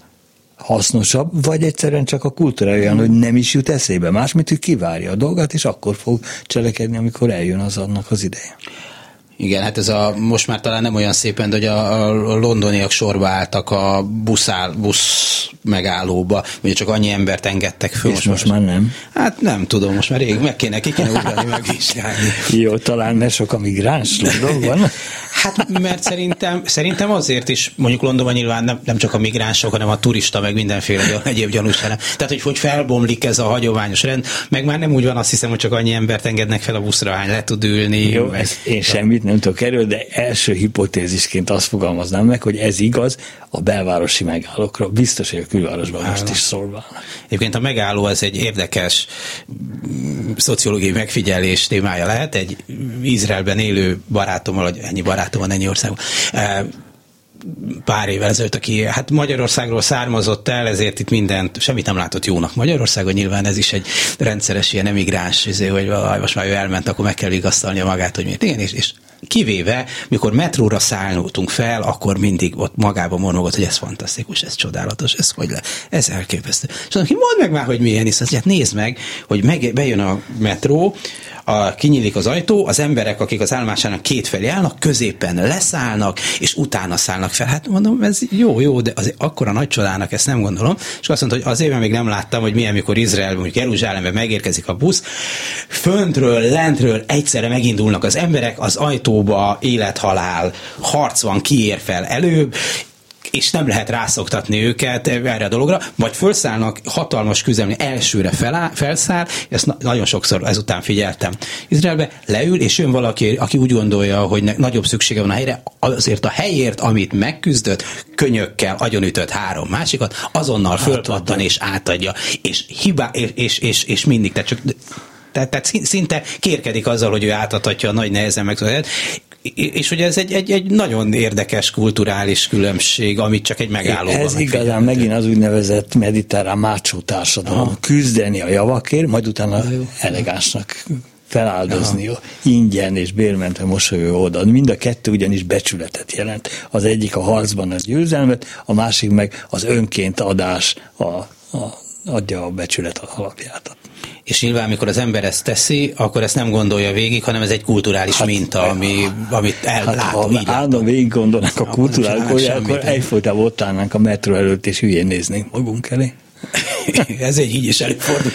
hasznosabb, vagy egyszerűen csak a kultúra olyan, hogy nem is jut eszébe. Más, mint hogy kivárja a dolgot, és akkor fog cselekedni, amikor eljön az annak az ideje. Igen, hát ez a, most már talán nem olyan szépen, de hogy a, a londoniak sorba álltak a buszál, busz megállóba, ugye csak annyi embert engedtek föl. És most, most már nem? Hát nem tudom, most már rég meg kéne, ki kéne ugrani, megvizsgálni. Jó, talán mert sok a migráns Londonban. Hát mert szerintem, szerintem azért is, mondjuk Londonban nyilván nem, nem csak a migránsok, hanem a turista, meg mindenféle egyéb gyanús hanem. Tehát, hogy, hogy felbomlik ez a hagyományos rend, meg már nem úgy van, azt hiszem, hogy csak annyi embert engednek fel a buszra, hány le tud ülni. Jó, meg, én semmit nem tudok erről, de első hipotézisként azt fogalmaznám meg, hogy ez igaz a belvárosi megállókra. Biztos, hogy a külvárosban most is szólválnak. Egyébként a megálló ez egy érdekes szociológiai megfigyelés témája lehet. Egy Izraelben élő barátommal, vagy ennyi barátom van ennyi országban, eh, pár évvel ezelőtt, aki hát Magyarországról származott el, ezért itt mindent, semmit nem látott jónak Magyarországon, nyilván ez is egy rendszeres ilyen emigráns, izé, hogy most már ő elment, akkor meg kell vigasztalnia magát, hogy miért. Igen, és, és Kivéve, mikor metróra szálltunk fel, akkor mindig ott magában mormogott, hogy ez fantasztikus, ez csodálatos, ez hogy le, ez elképesztő. És mondom, mondd meg már, hogy milyen, hisz hát nézd meg, hogy meg, bejön a metró, a, kinyílik az ajtó, az emberek, akik az állomásának két felé állnak, középen leszállnak, és utána szállnak fel. Hát mondom, ez jó, jó, de az akkora nagy csodának ezt nem gondolom. És azt mondta, hogy azért még nem láttam, hogy milyen, mikor Izrael, mondjuk Jeruzsálembe megérkezik a busz, föntről, lentről egyszerre megindulnak az emberek, az ajtóba élethalál, harc van, kiér fel előbb, és nem lehet rászoktatni őket erre a dologra, vagy felszállnak hatalmas küzdelmi, elsőre feláll, felszáll, ezt na- nagyon sokszor ezután figyeltem. Izraelbe leül, és jön valaki, aki úgy gondolja, hogy nagyobb szüksége van a helyre, azért a helyért, amit megküzdött, könyökkel agyonütött három másikat, azonnal fölpattan és átadja, és hibá, és, és, és, és mindig, tehát csak tehát, tehát szinte kérkedik azzal, hogy ő átadhatja a nagy nehezen meg és ugye ez egy, egy, egy nagyon érdekes kulturális különbség, amit csak egy megállóban Ez igazán megint az úgynevezett mediterrán mácsó társadalom. Aha. Küzdeni a javakért, majd utána elegánsnak feláldozni Aha. ingyen és bérmentve mosolyó oldal. Mind a kettő ugyanis becsületet jelent. Az egyik a harcban a győzelmet, a másik meg az önként adás a, a, adja a becsület alapját. És nyilván, amikor az ember ezt teszi, akkor ezt nem gondolja végig, hanem ez egy kulturális hát, minta, ami, amit ellátom. Hát, ha így állandóan végig gondolnak a kulturális, akkor egyfolytában ott állnánk a metró előtt, és hülyén néznénk magunk elé. Ez egy így is előfordul.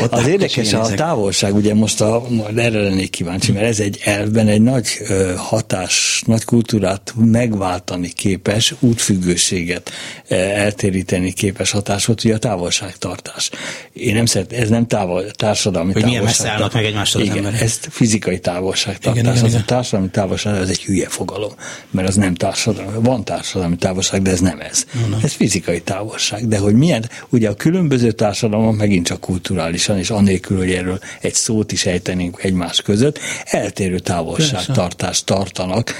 Ott az érdekes a távolság, ugye most a, erre lennék kíváncsi, mert ez egy elvben egy nagy hatás, nagy kultúrát megváltani képes, útfüggőséget eltéríteni képes hatás volt, ugye a távolságtartás. Én nem szeret, ez nem távol, társadalmi Hogy milyen messze állnak meg egymástól Igen, emberek. ez fizikai távolságtartás. Igen, igen, az igen. a társadalmi távolság, ez egy hülye fogalom, mert az nem társadalmi, van társadalmi távolság, de ez nem ez. No, no. Ez fizikai távolság, de hogy milyen, ugye a különböző társadalmak megint csak kulturálisan, és anélkül, hogy erről egy szót is ejtenénk egymás között, eltérő távolságtartást tartanak,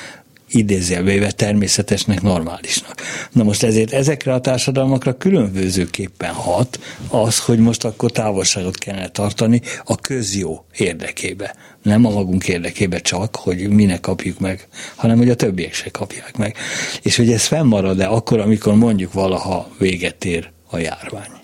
idézélvéve természetesnek, normálisnak. Na most ezért ezekre a társadalmakra különbözőképpen hat az, hogy most akkor távolságot kellene tartani a közjó érdekébe. Nem a magunk érdekébe csak, hogy minek kapjuk meg, hanem hogy a többiek se kapják meg. És hogy ez fennmarad-e akkor, amikor mondjuk valaha véget ér a járvány.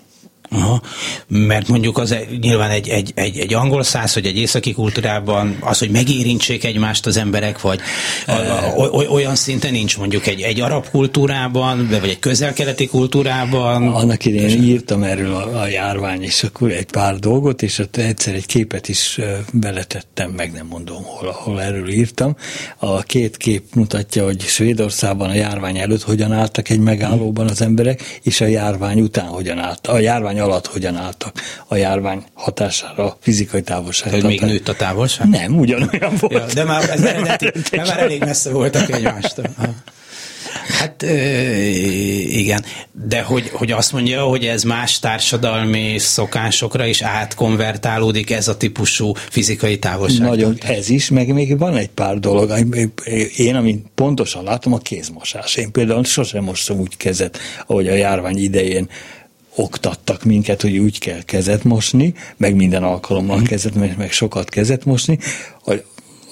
Aha. Mert mondjuk az nyilván egy, egy, egy, egy angol száz, hogy egy északi kultúrában az, hogy megérintsék egymást az emberek, vagy a, a, olyan szinten nincs mondjuk egy, egy arab kultúrában, vagy egy közel-keleti kultúrában. Annak idején írtam erről a, a járvány, és akkor egy pár dolgot, és ott egyszer egy képet is beletettem, meg nem mondom, hol, hol erről írtam. A két kép mutatja, hogy Svédországban a járvány előtt hogyan álltak egy megállóban az emberek, és a járvány után hogyan álltak. A járvány járvány alatt hogyan álltak a járvány hatására fizikai távolság. hogy még nőtt a távolság? Nem, ugyanolyan volt. Ja, de már, ez nem eredeti, már elég messze voltak egymástól. Hát igen, de hogy, hogy azt mondja, hogy ez más társadalmi szokásokra is átkonvertálódik ez a típusú fizikai távolság. Nagyon, ez is, meg még van egy pár dolog. Én, amit pontosan látom, a kézmosás. Én például sosem mostam úgy kezet, ahogy a járvány idején oktattak minket, hogy úgy kell kezet mosni, meg minden alkalommal kezet, meg, meg sokat kezet mosni, hogy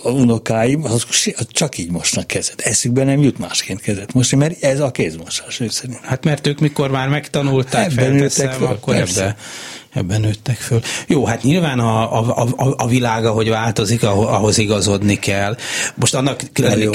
a unokáim azok csak így mosnak kezet. Eszükbe nem jut másként kezet mosni, mert ez a kézmosás ő szerint. Hát mert ők mikor már megtanulták, nőttek föl, akkor ebbe, ebben nőttek föl. Jó, hát nyilván a, a, a, a világa, hogy változik, ahhoz igazodni kell. Most annak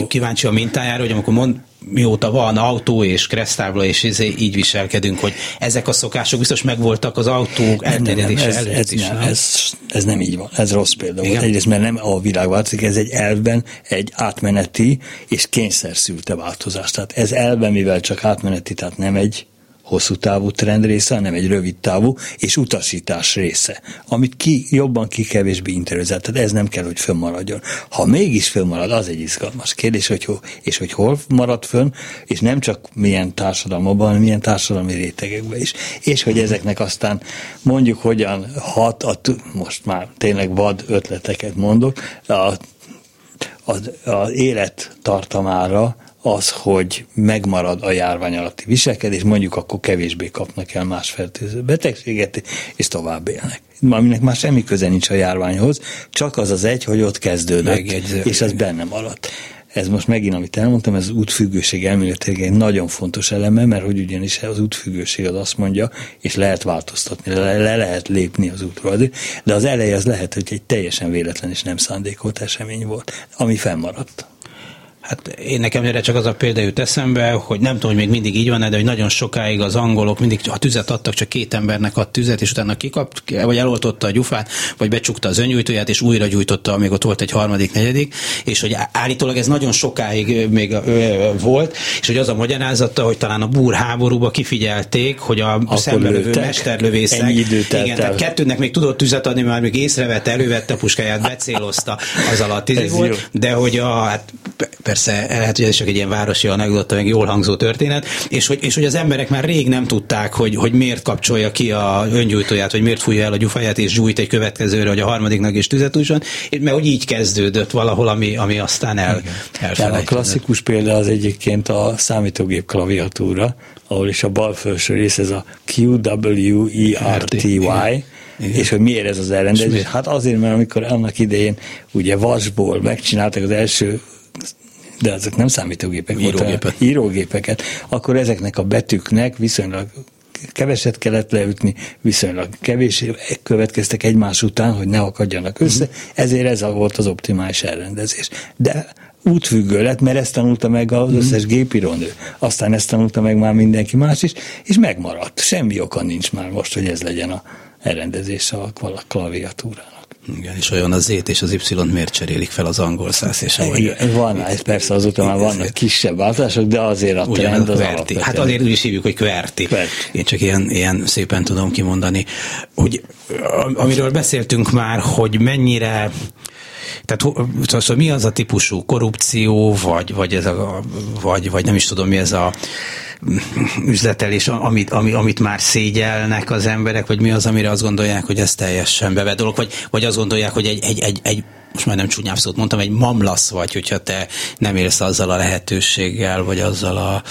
kíváncsi a mintájára, hogy amikor mond, mióta van autó és kresztábla, és izé, így viselkedünk, hogy ezek a szokások biztos megvoltak az autók elterjedése ez, előtt ez, is, nem, Ez, ez nem így van, ez rossz példa volt. Egyrészt, mert nem a világ változik, ez egy elvben egy átmeneti és kényszer szülte változás. Tehát ez elben, mivel csak átmeneti, tehát nem egy hosszú távú trend része, hanem egy rövid távú és utasítás része, amit ki jobban, ki kevésbé interiorizál. Tehát ez nem kell, hogy fönnmaradjon. Ha mégis fönnmarad, az egy izgalmas kérdés, hogy ho, és hogy hol marad fönn, és nem csak milyen társadalmakban, hanem milyen társadalmi rétegekben is. És hogy ezeknek aztán mondjuk hogyan hat, a, most már tényleg vad ötleteket mondok, a az, az élet tartamára az, hogy megmarad a járvány alatti viselkedés, mondjuk akkor kevésbé kapnak el más fertőző betegséget, és tovább élnek. Aminek már semmi köze nincs a járványhoz, csak az az egy, hogy ott kezdődött, Megjegyző. és ez benne maradt. Ez most megint, amit elmondtam, ez az útfüggőség elméletileg egy nagyon fontos eleme, mert hogy ugyanis az útfüggőség az azt mondja, és lehet változtatni, le, le lehet lépni az útról, de az eleje az lehet, hogy egy teljesen véletlen és nem szándékolt esemény volt, ami fennmaradt. Hát én nekem erre csak az a példa jut eszembe, hogy nem tudom, hogy még mindig így van de hogy nagyon sokáig az angolok mindig a tüzet adtak, csak két embernek ad tüzet, és utána kikap, vagy eloltotta a gyufát, vagy becsukta az öngyújtóját, és újra gyújtotta, amíg ott volt egy harmadik, negyedik, és hogy állítólag ez nagyon sokáig még volt, és hogy az a magyarázata, hogy talán a búr háborúba kifigyelték, hogy a szembelövő mesterlövészek, igen, tehát kettőnek még tudott tüzet adni, mert még észrevette, elővette a puskáját, becélozta az alatt, izé volt, de hogy a, hát persze lehet, hogy ez csak egy ilyen városi anekdota, meg jól hangzó történet, és hogy, és hogy az emberek már rég nem tudták, hogy, hogy miért kapcsolja ki a öngyújtóját, vagy miért fújja el a gyufáját, és gyújt egy következőre, hogy a harmadiknak is tüzet újson, mert hogy így kezdődött valahol, ami, ami aztán el, A klasszikus példa az egyébként a számítógép klaviatúra, ahol is a bal felső rész ez a QWERTY, igen. És hogy miért ez az elrendezés? Hát azért, mert amikor annak idején ugye vasból megcsináltak az első de azok nem számítógépek Írógépet. voltak, írógépeket, akkor ezeknek a betűknek viszonylag keveset kellett leütni, viszonylag kevés következtek egymás után, hogy ne akadjanak össze, uh-huh. ezért ez volt az optimális elrendezés. De útfüggő lett, mert ezt tanulta meg az összes gépirónő. Aztán ezt tanulta meg már mindenki más is, és megmaradt. Semmi oka nincs már most, hogy ez legyen a elrendezés a klaviatúrának. Igen, és olyan az Z-t és az Y-t miért cserélik fel az angol száz és a Igen, van, ez persze azután már vannak kisebb változások, de azért a trend az kverti. Hát azért úgy is hívjuk, hogy kverti. kverti. Én csak ilyen, ilyen szépen tudom kimondani. Hogy, amiről beszéltünk már, hogy mennyire tehát szóval mi az a típusú korrupció, vagy, vagy, ez a, vagy, vagy nem is tudom mi ez a üzletelés, amit, amit, amit már szégyelnek az emberek, vagy mi az, amire azt gondolják, hogy ez teljesen bevett vagy, vagy azt gondolják, hogy egy, egy, egy, egy most már nem csúnyább szót mondtam, egy mamlasz vagy, hogyha te nem élsz azzal a lehetőséggel, vagy azzal a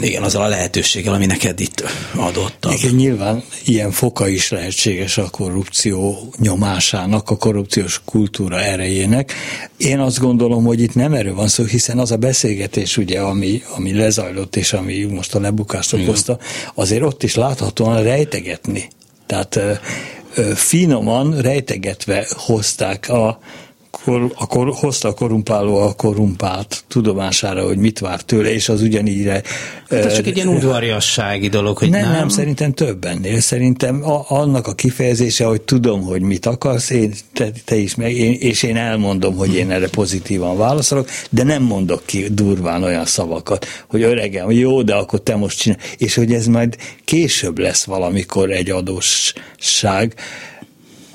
igen, azzal a lehetőséggel, ami neked itt adott. Igen, nyilván ilyen foka is lehetséges a korrupció nyomásának, a korrupciós kultúra erejének. Én azt gondolom, hogy itt nem erről van szó, hiszen az a beszélgetés, ugye, ami, ami lezajlott, és ami most a lebukást okozta, azért ott is láthatóan rejtegetni. Tehát finoman rejtegetve hozták a, kor, a kor, hozta a korumpáló a korumpált tudomására, hogy mit vár tőle, és az ugyanígy. Hát ez csak egy ilyen udvariassági dolog, hogy nem. Nem, nem szerintem több ennél. Szerintem a, annak a kifejezése, hogy tudom, hogy mit akarsz, én, te, te is meg, én, és én elmondom, hogy én erre pozitívan válaszolok, de nem mondok ki durván olyan szavakat, hogy öregem, jó, de akkor te most csinálj. És hogy ez majd később lesz valamikor egy adósság,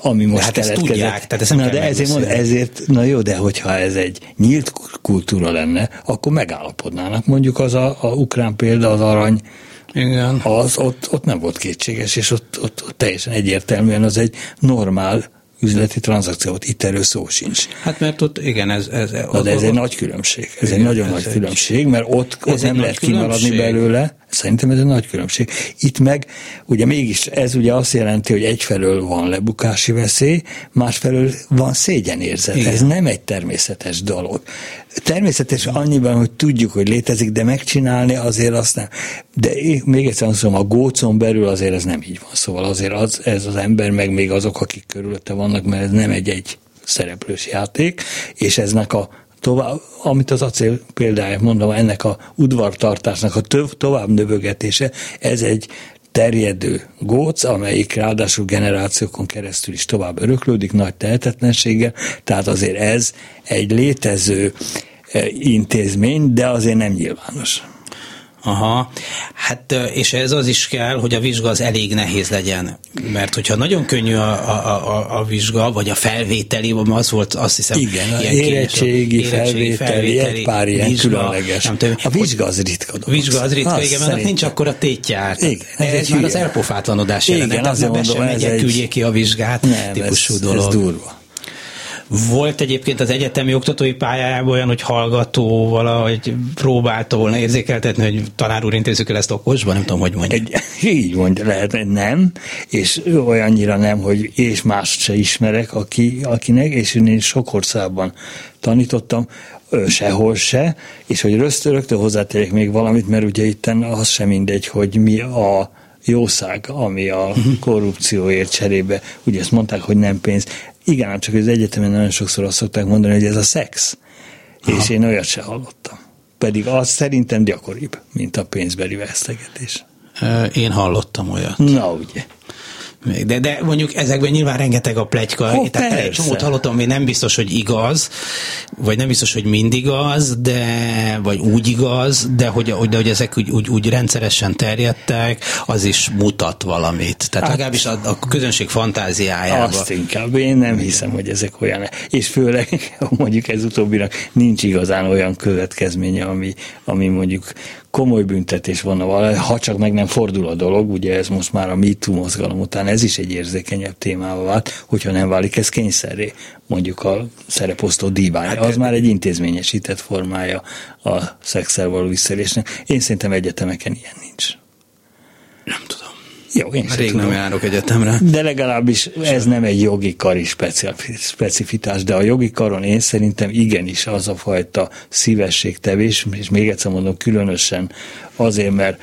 ami most hát ezt tudják, tehát ezt nem na, de ezért, mond, ezért, na jó, de hogyha ez egy nyílt kultúra lenne, akkor megállapodnának. Mondjuk az a, a ukrán példa, az arany, igen. Az, ott, ott nem volt kétséges, és ott, ott, ott teljesen egyértelműen az egy normál üzleti tranzakciót. Itt erről szó sincs. Hát mert ott, igen, ez... ez Na, de ez ott, egy nagy különbség. Ez igen, egy nagyon ez nagy egy, különbség, mert ott, ott nem lehet kimaradni belőle. Szerintem ez egy nagy különbség. Itt meg, ugye mégis ez ugye azt jelenti, hogy egyfelől van lebukási veszély, másfelől van szégyenérzet. Igen. Ez nem egy természetes dolog. Természetes annyiban, hogy tudjuk, hogy létezik, de megcsinálni azért azt nem. De én még egyszer azt mondom, a gócon belül azért ez nem így van. Szóval azért az, ez az ember, meg még azok, akik körülötte vannak, mert ez nem egy-egy szereplős játék, és eznek a tovább, amit az acél példája mondom, ennek a udvartartásnak a töv, tovább növögetése, ez egy terjedő góc, amelyik ráadásul generációkon keresztül is tovább öröklődik nagy tehetetlenséggel, tehát azért ez egy létező eh, intézmény, de azért nem nyilvános. Aha, hát és ez az is kell, hogy a vizsga az elég nehéz legyen, mert hogyha nagyon könnyű a, a, a, a vizsga, vagy a felvételi, az volt azt hiszem... Igen, ilyen érettségi, érettségi felvételi, felvételi, egy pár ilyen vizsga, különleges. Nem tudom, a vizsga az ritka dolog. Vizsga az ritka, igen, mert nincs akkor a tétje Igen, ez, ez már az elpofátlanodás jelenet, az nem be sem megyek, küldjék ki a vizsgát, nem, típusú ez, dolog. Ez durva. Volt egyébként az egyetemi oktatói pályájában olyan, hogy hallgató valahogy próbálta volna érzékeltetni, hogy tanár úr intézzük el ezt okosban, nem tudom, hogy mondja. Egy, így mondja, lehet, nem, és olyannyira nem, hogy és mást se ismerek, aki, akinek, és én sok országban tanítottam, sehol se, és hogy rögtön, rögtön hozzátérek még valamit, mert ugye itt az sem mindegy, hogy mi a jószág, ami a korrupcióért cserébe, ugye ezt mondták, hogy nem pénz. Igen, csak az egyetemen nagyon sokszor azt szokták mondani, hogy ez a szex. Aha. És én olyat se hallottam. Pedig az szerintem gyakoribb, mint a pénzbeli vesztegetés. Én hallottam olyat. Na ugye. De, de mondjuk ezekben nyilván rengeteg a plegyka. Oh, Tehát egy csomót hallottam, ami nem biztos, hogy igaz, vagy nem biztos, hogy mindig az, de, vagy úgy igaz, de hogy, de hogy ezek úgy, úgy, úgy rendszeresen terjedtek, az is mutat valamit. Tehát hát, legalábbis a, a közönség fantáziájában. Azt inkább, én nem hiszem, hogy ezek olyan. És főleg mondjuk ez utóbbinak nincs igazán olyan következménye, ami, ami mondjuk komoly büntetés van, ha csak meg nem fordul a dolog, ugye ez most már a MeToo mozgalom után ez is egy érzékenyebb témával vált, hogyha nem válik ez kényszerré, mondjuk a szereposztó dívány. Hát, az már egy intézményesített formája a szexel való visszaélésnek. Én szerintem egyetemeken ilyen nincs. Nem tudom. Jó, én Rég tudom. nem járok egyetemre. De legalábbis ez nem egy jogi kari specifitás, de a jogi karon én szerintem igenis az a fajta szívességtevés, és még egyszer mondom, különösen azért, mert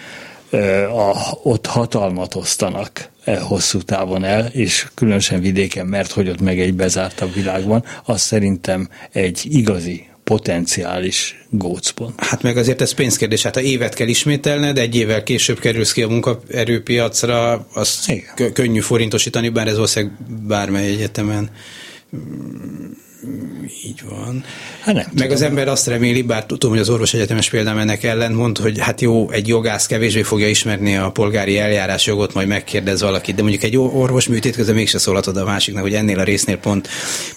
a, ott hatalmat osztanak e hosszú távon el, és különösen vidéken, mert hogy ott meg egy bezártabb világban, az szerintem egy igazi potenciális gócpont. Hát meg azért ez pénzkérdés, hát ha évet kell ismételned, egy évvel később kerülsz ki a munkaerőpiacra, azt Igen. könnyű forintosítani, bár ez valószínűleg bármely egyetemen így van. Hát nem, Meg tudom. az ember azt reméli, bár tudom, hogy az orvos egyetemes példám ennek ellen mond, hogy hát jó, egy jogász kevésbé fogja ismerni a polgári eljárás jogot, majd megkérdez valakit, de mondjuk egy orvos műtét közben mégse szólhatod a másiknak, hogy ennél a résznél pont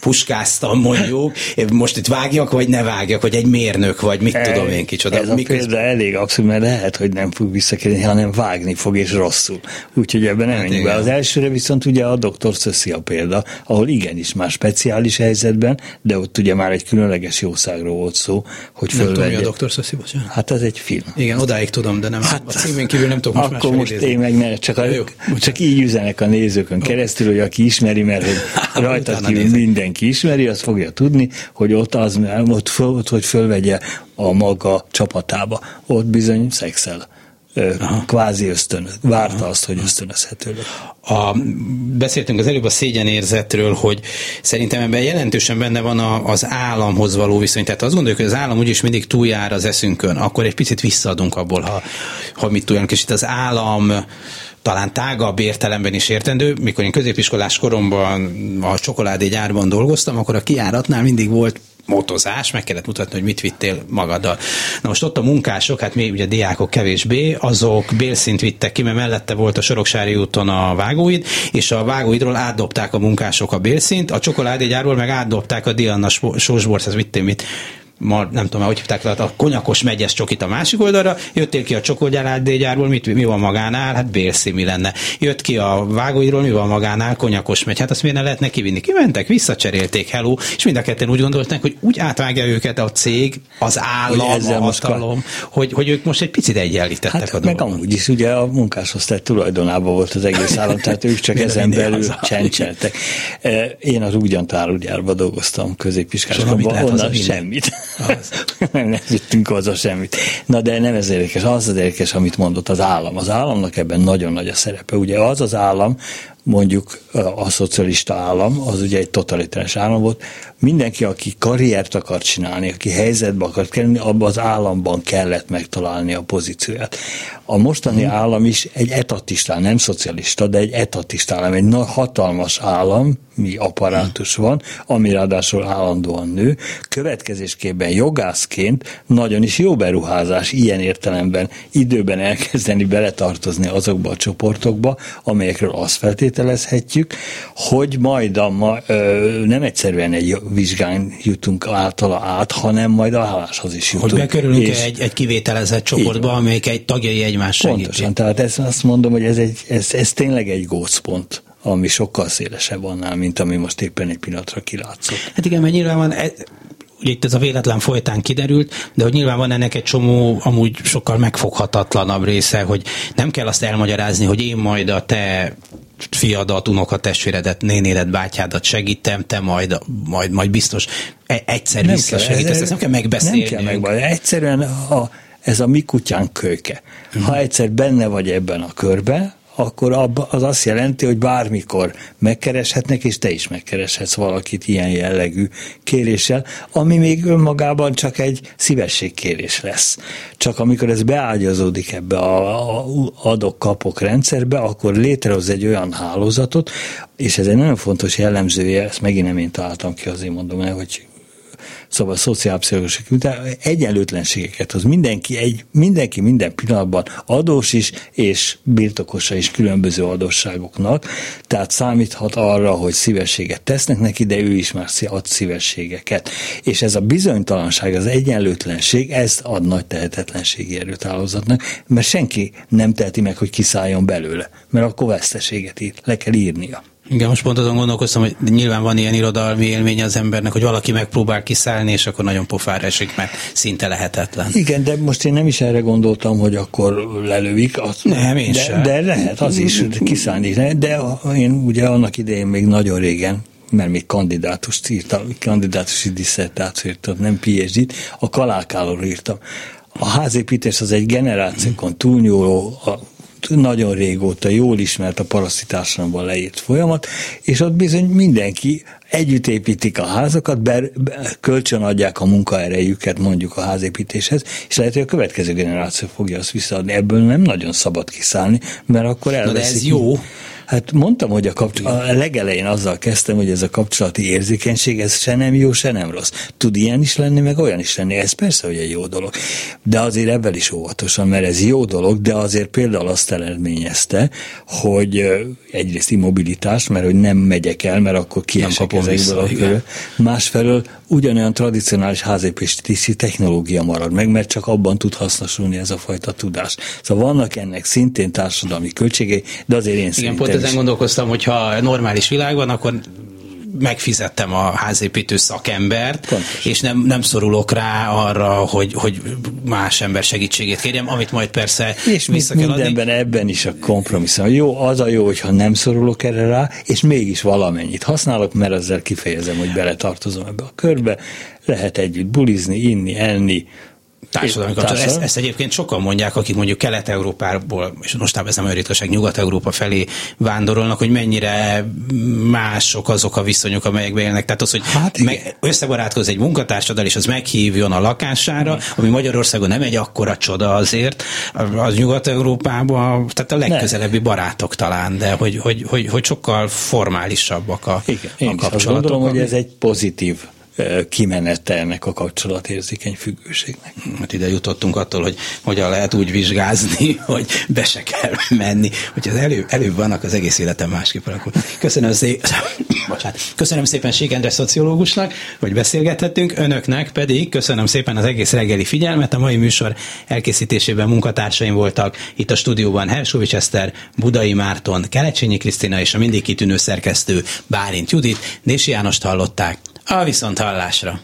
puskáztam mondjuk, most itt vágjak, vagy ne vágjak, vagy egy mérnök, vagy mit tudom én kicsoda. Ez a Mikor... példa elég abszolút, mert lehet, hogy nem fog visszakérni, hanem vágni fog, és rosszul. Úgyhogy ebben nem hát be. Az elsőre viszont ugye a doktor Szöszi a példa, ahol igenis már speciális helyzetben, de ott ugye már egy különleges jószágról volt szó, hogy fölvegye. Nem tudom, a doktor Szöszi, bocsánat. Hát ez egy film. Igen, odáig tudom, de nem. Hát, a címén kívül nem tudom most Akkor most én meg ne, csak, a, Jó, csak így üzenek a nézőkön keresztül, hogy aki ismeri, mert hogy rajta kívül mindenki ismeri, az fogja tudni, hogy ott az, ott, föl, ott hogy fölvegye a maga csapatába. Ott bizony szexel Aha. kvázi ösztön, várta Aha. azt, hogy ösztönözhető A, beszéltünk az előbb a szégyenérzetről, hogy szerintem ebben jelentősen benne van a, az államhoz való viszony. Tehát azt gondoljuk, hogy az állam úgyis mindig túljár az eszünkön, akkor egy picit visszaadunk abból, ha, ha mit tudjunk. És itt az állam talán tágabb értelemben is értendő. Mikor én középiskolás koromban a csokoládégyárban dolgoztam, akkor a kiáratnál mindig volt motozás, meg kellett mutatni, hogy mit vittél magaddal. Na most ott a munkások, hát mi ugye diákok kevésbé, azok bélszint vittek ki, mert mellette volt a Soroksári úton a vágóid, és a vágóidról átdobták a munkások a bélszint, a csokoládégyárból meg átdobták a Diana sósbort, ez vittél mit, ma, nem tudom, hogy hívták le, a konyakos megyes csokit a másik oldalra, jöttél ki a csokogyárádégyárból, mit, mi van magánál? Hát bélszími lenne. Jött ki a vágóidról, mi van magánál? Konyakos megy. Hát azt miért ne lehetne kivinni? Kimentek, visszacserélték, hello, és mind a ketten úgy gondolták, hogy úgy átvágja őket a cég, az állam, hogy a hatalom, hogy, hogy ők most egy picit egyenlítettek hát, a meg amúgy is ugye a munkásosztály tulajdonában volt az egész állam, tehát ők csak ezen belül csencseltek. Én az ugyantárúgyárban dolgoztam középiskolában, onnan semmit. nem, nem jutunk hozzá semmit. Na de nem ez érdekes, az az érdekes, amit mondott az állam. Az államnak ebben nagyon nagy a szerepe. Ugye az az állam, mondjuk a szocialista állam, az ugye egy totalitáris állam volt, mindenki, aki karriert akar csinálni, aki helyzetbe akar kerülni, abban az államban kellett megtalálni a pozícióját. A mostani hmm. állam is egy etatista, nem szocialista, de egy etatista állam, egy nagy hatalmas állam, mi apparátus hmm. van, ami ráadásul állandóan nő. Következésképpen jogászként nagyon is jó beruházás ilyen értelemben időben elkezdeni beletartozni azokba a csoportokba, amelyekről azt feltételezhetjük, hogy majd a, ma, ö, nem egyszerűen egy vizsgán jutunk általa át, hanem majd a álláshoz is jutunk. Hogy bekerülünk és egy, egy kivételezett csoportba, amelyik egy tagjai egymás segíti. Pontosan, tehát ezt azt mondom, hogy ez, egy, ez, ez tényleg egy gócpont ami sokkal szélesebb annál, mint ami most éppen egy pillanatra kilátszott. Hát igen, mert nyilván van, e, ugye itt ez a véletlen folytán kiderült, de hogy nyilván van ennek egy csomó amúgy sokkal megfoghatatlanabb része, hogy nem kell azt elmagyarázni, hogy én majd a te fiadat, unokatestvéredet, nénédet, bátyádat segítem, te majd, majd, majd biztos e- egyszer nem visszasegítesz, ezt nem kell megbeszélni. Nem kell megbeszélni. Egyszerűen a, ez a mi kutyánk kölyke. Hmm. Ha egyszer benne vagy ebben a körbe, akkor az azt jelenti, hogy bármikor megkereshetnek, és te is megkereshetsz valakit ilyen jellegű kéréssel, ami még önmagában csak egy szívességkérés lesz. Csak amikor ez beágyazódik ebbe a adok-kapok rendszerbe, akkor létrehoz egy olyan hálózatot, és ez egy nagyon fontos jellemzője, ezt megint nem én találtam ki, azért mondom el, hogy Szóval szociálpszichológus egyenlőtlenségeket hoz. Mindenki, egy, mindenki minden pillanatban adós is, és birtokosa is különböző adósságoknak, tehát számíthat arra, hogy szívességet tesznek neki, de ő is már ad szívességeket. És ez a bizonytalanság, az egyenlőtlenség, ez ad nagy tehetetlenségi erőt állózatnak, mert senki nem teheti meg, hogy kiszálljon belőle, mert akkor veszteséget ír, le kell írnia. Igen, most pont azon gondolkoztam, hogy nyilván van ilyen irodalmi élménye az embernek, hogy valaki megpróbál kiszállni, és akkor nagyon pofára esik, mert szinte lehetetlen. Igen, de most én nem is erre gondoltam, hogy akkor lelőik. Azt, nem, én de, sem. De lehet, az is kiszállni. De én ugye annak idején még nagyon régen, mert még kandidátust írtam, kandidátusi disszertációt írtam, nem PhD-t, a kalákáról írtam a házépítés az egy generációkon túlnyúló, a nagyon régóta jól ismert a paraszti társadalomban leírt folyamat, és ott bizony mindenki együtt építik a házakat, be, be, kölcsön adják a munkaerejüket mondjuk a házépítéshez, és lehet, hogy a következő generáció fogja azt visszaadni. Ebből nem nagyon szabad kiszállni, mert akkor elveszik. Na de ez jó. Hát mondtam, hogy a, kapcsol- a legelején azzal kezdtem, hogy ez a kapcsolati érzékenység, ez se nem jó, se nem rossz. Tud ilyen is lenni, meg olyan is lenni. Ez persze, hogy egy jó dolog. De azért ebben is óvatosan, mert ez jó dolog, de azért például azt eredményezte, hogy egyrészt immobilitás, mert hogy nem megyek el, mert akkor kiesek ezekből a körül. Másfelől ugyanolyan tradicionális házépítési technológia marad meg, mert csak abban tud hasznosulni ez a fajta tudás. Szóval vannak ennek szintén társadalmi költségei, de azért én Igen, pont ezen gondolkoztam, hogy ha normális világ van, akkor megfizettem a házépítő szakembert, Pontos. és nem, nem szorulok rá arra, hogy, hogy más ember segítségét kérjem, amit majd persze és vissza kell mindenben adni. ebben is a kompromisszum. Jó, az a jó, hogyha nem szorulok erre rá, és mégis valamennyit használok, mert ezzel kifejezem, hogy beletartozom ebbe a körbe, lehet együtt bulizni, inni, enni, társadalmi kapcsolat. Ezt, ezt egyébként sokan mondják, akik mondjuk Kelet-Európából, és most ez nem olyan ritkaság, Nyugat-Európa felé vándorolnak, hogy mennyire mások azok a viszonyok, amelyekben élnek. Tehát az, hogy hát meg, összebarátkoz egy munkatársaddal, és az meghívjon a lakására, ami Magyarországon nem egy akkora csoda azért, az Nyugat-Európában, tehát a legközelebbi nem. barátok talán, de hogy, hogy, hogy, hogy sokkal formálisabbak a, Igen, a kapcsolatok. Azt gondolom, hogy ez egy pozitív kimenete ennek a kapcsolatérzékeny függőségnek. Hát ide jutottunk attól, hogy hogyan lehet úgy vizsgázni, hogy be se kell menni, hogy az elő, előbb vannak az egész életem másképp alakul. Köszönöm szépen, bocsánat, köszönöm szépen Endre szociológusnak, hogy beszélgethettünk, önöknek pedig köszönöm szépen az egész reggeli figyelmet. A mai műsor elkészítésében munkatársaim voltak itt a stúdióban Hersovics Eszter, Budai Márton, Kelecsényi Krisztina és a mindig kitűnő szerkesztő Bálint Judit, Nési Jánost hallották. A viszonthallásra!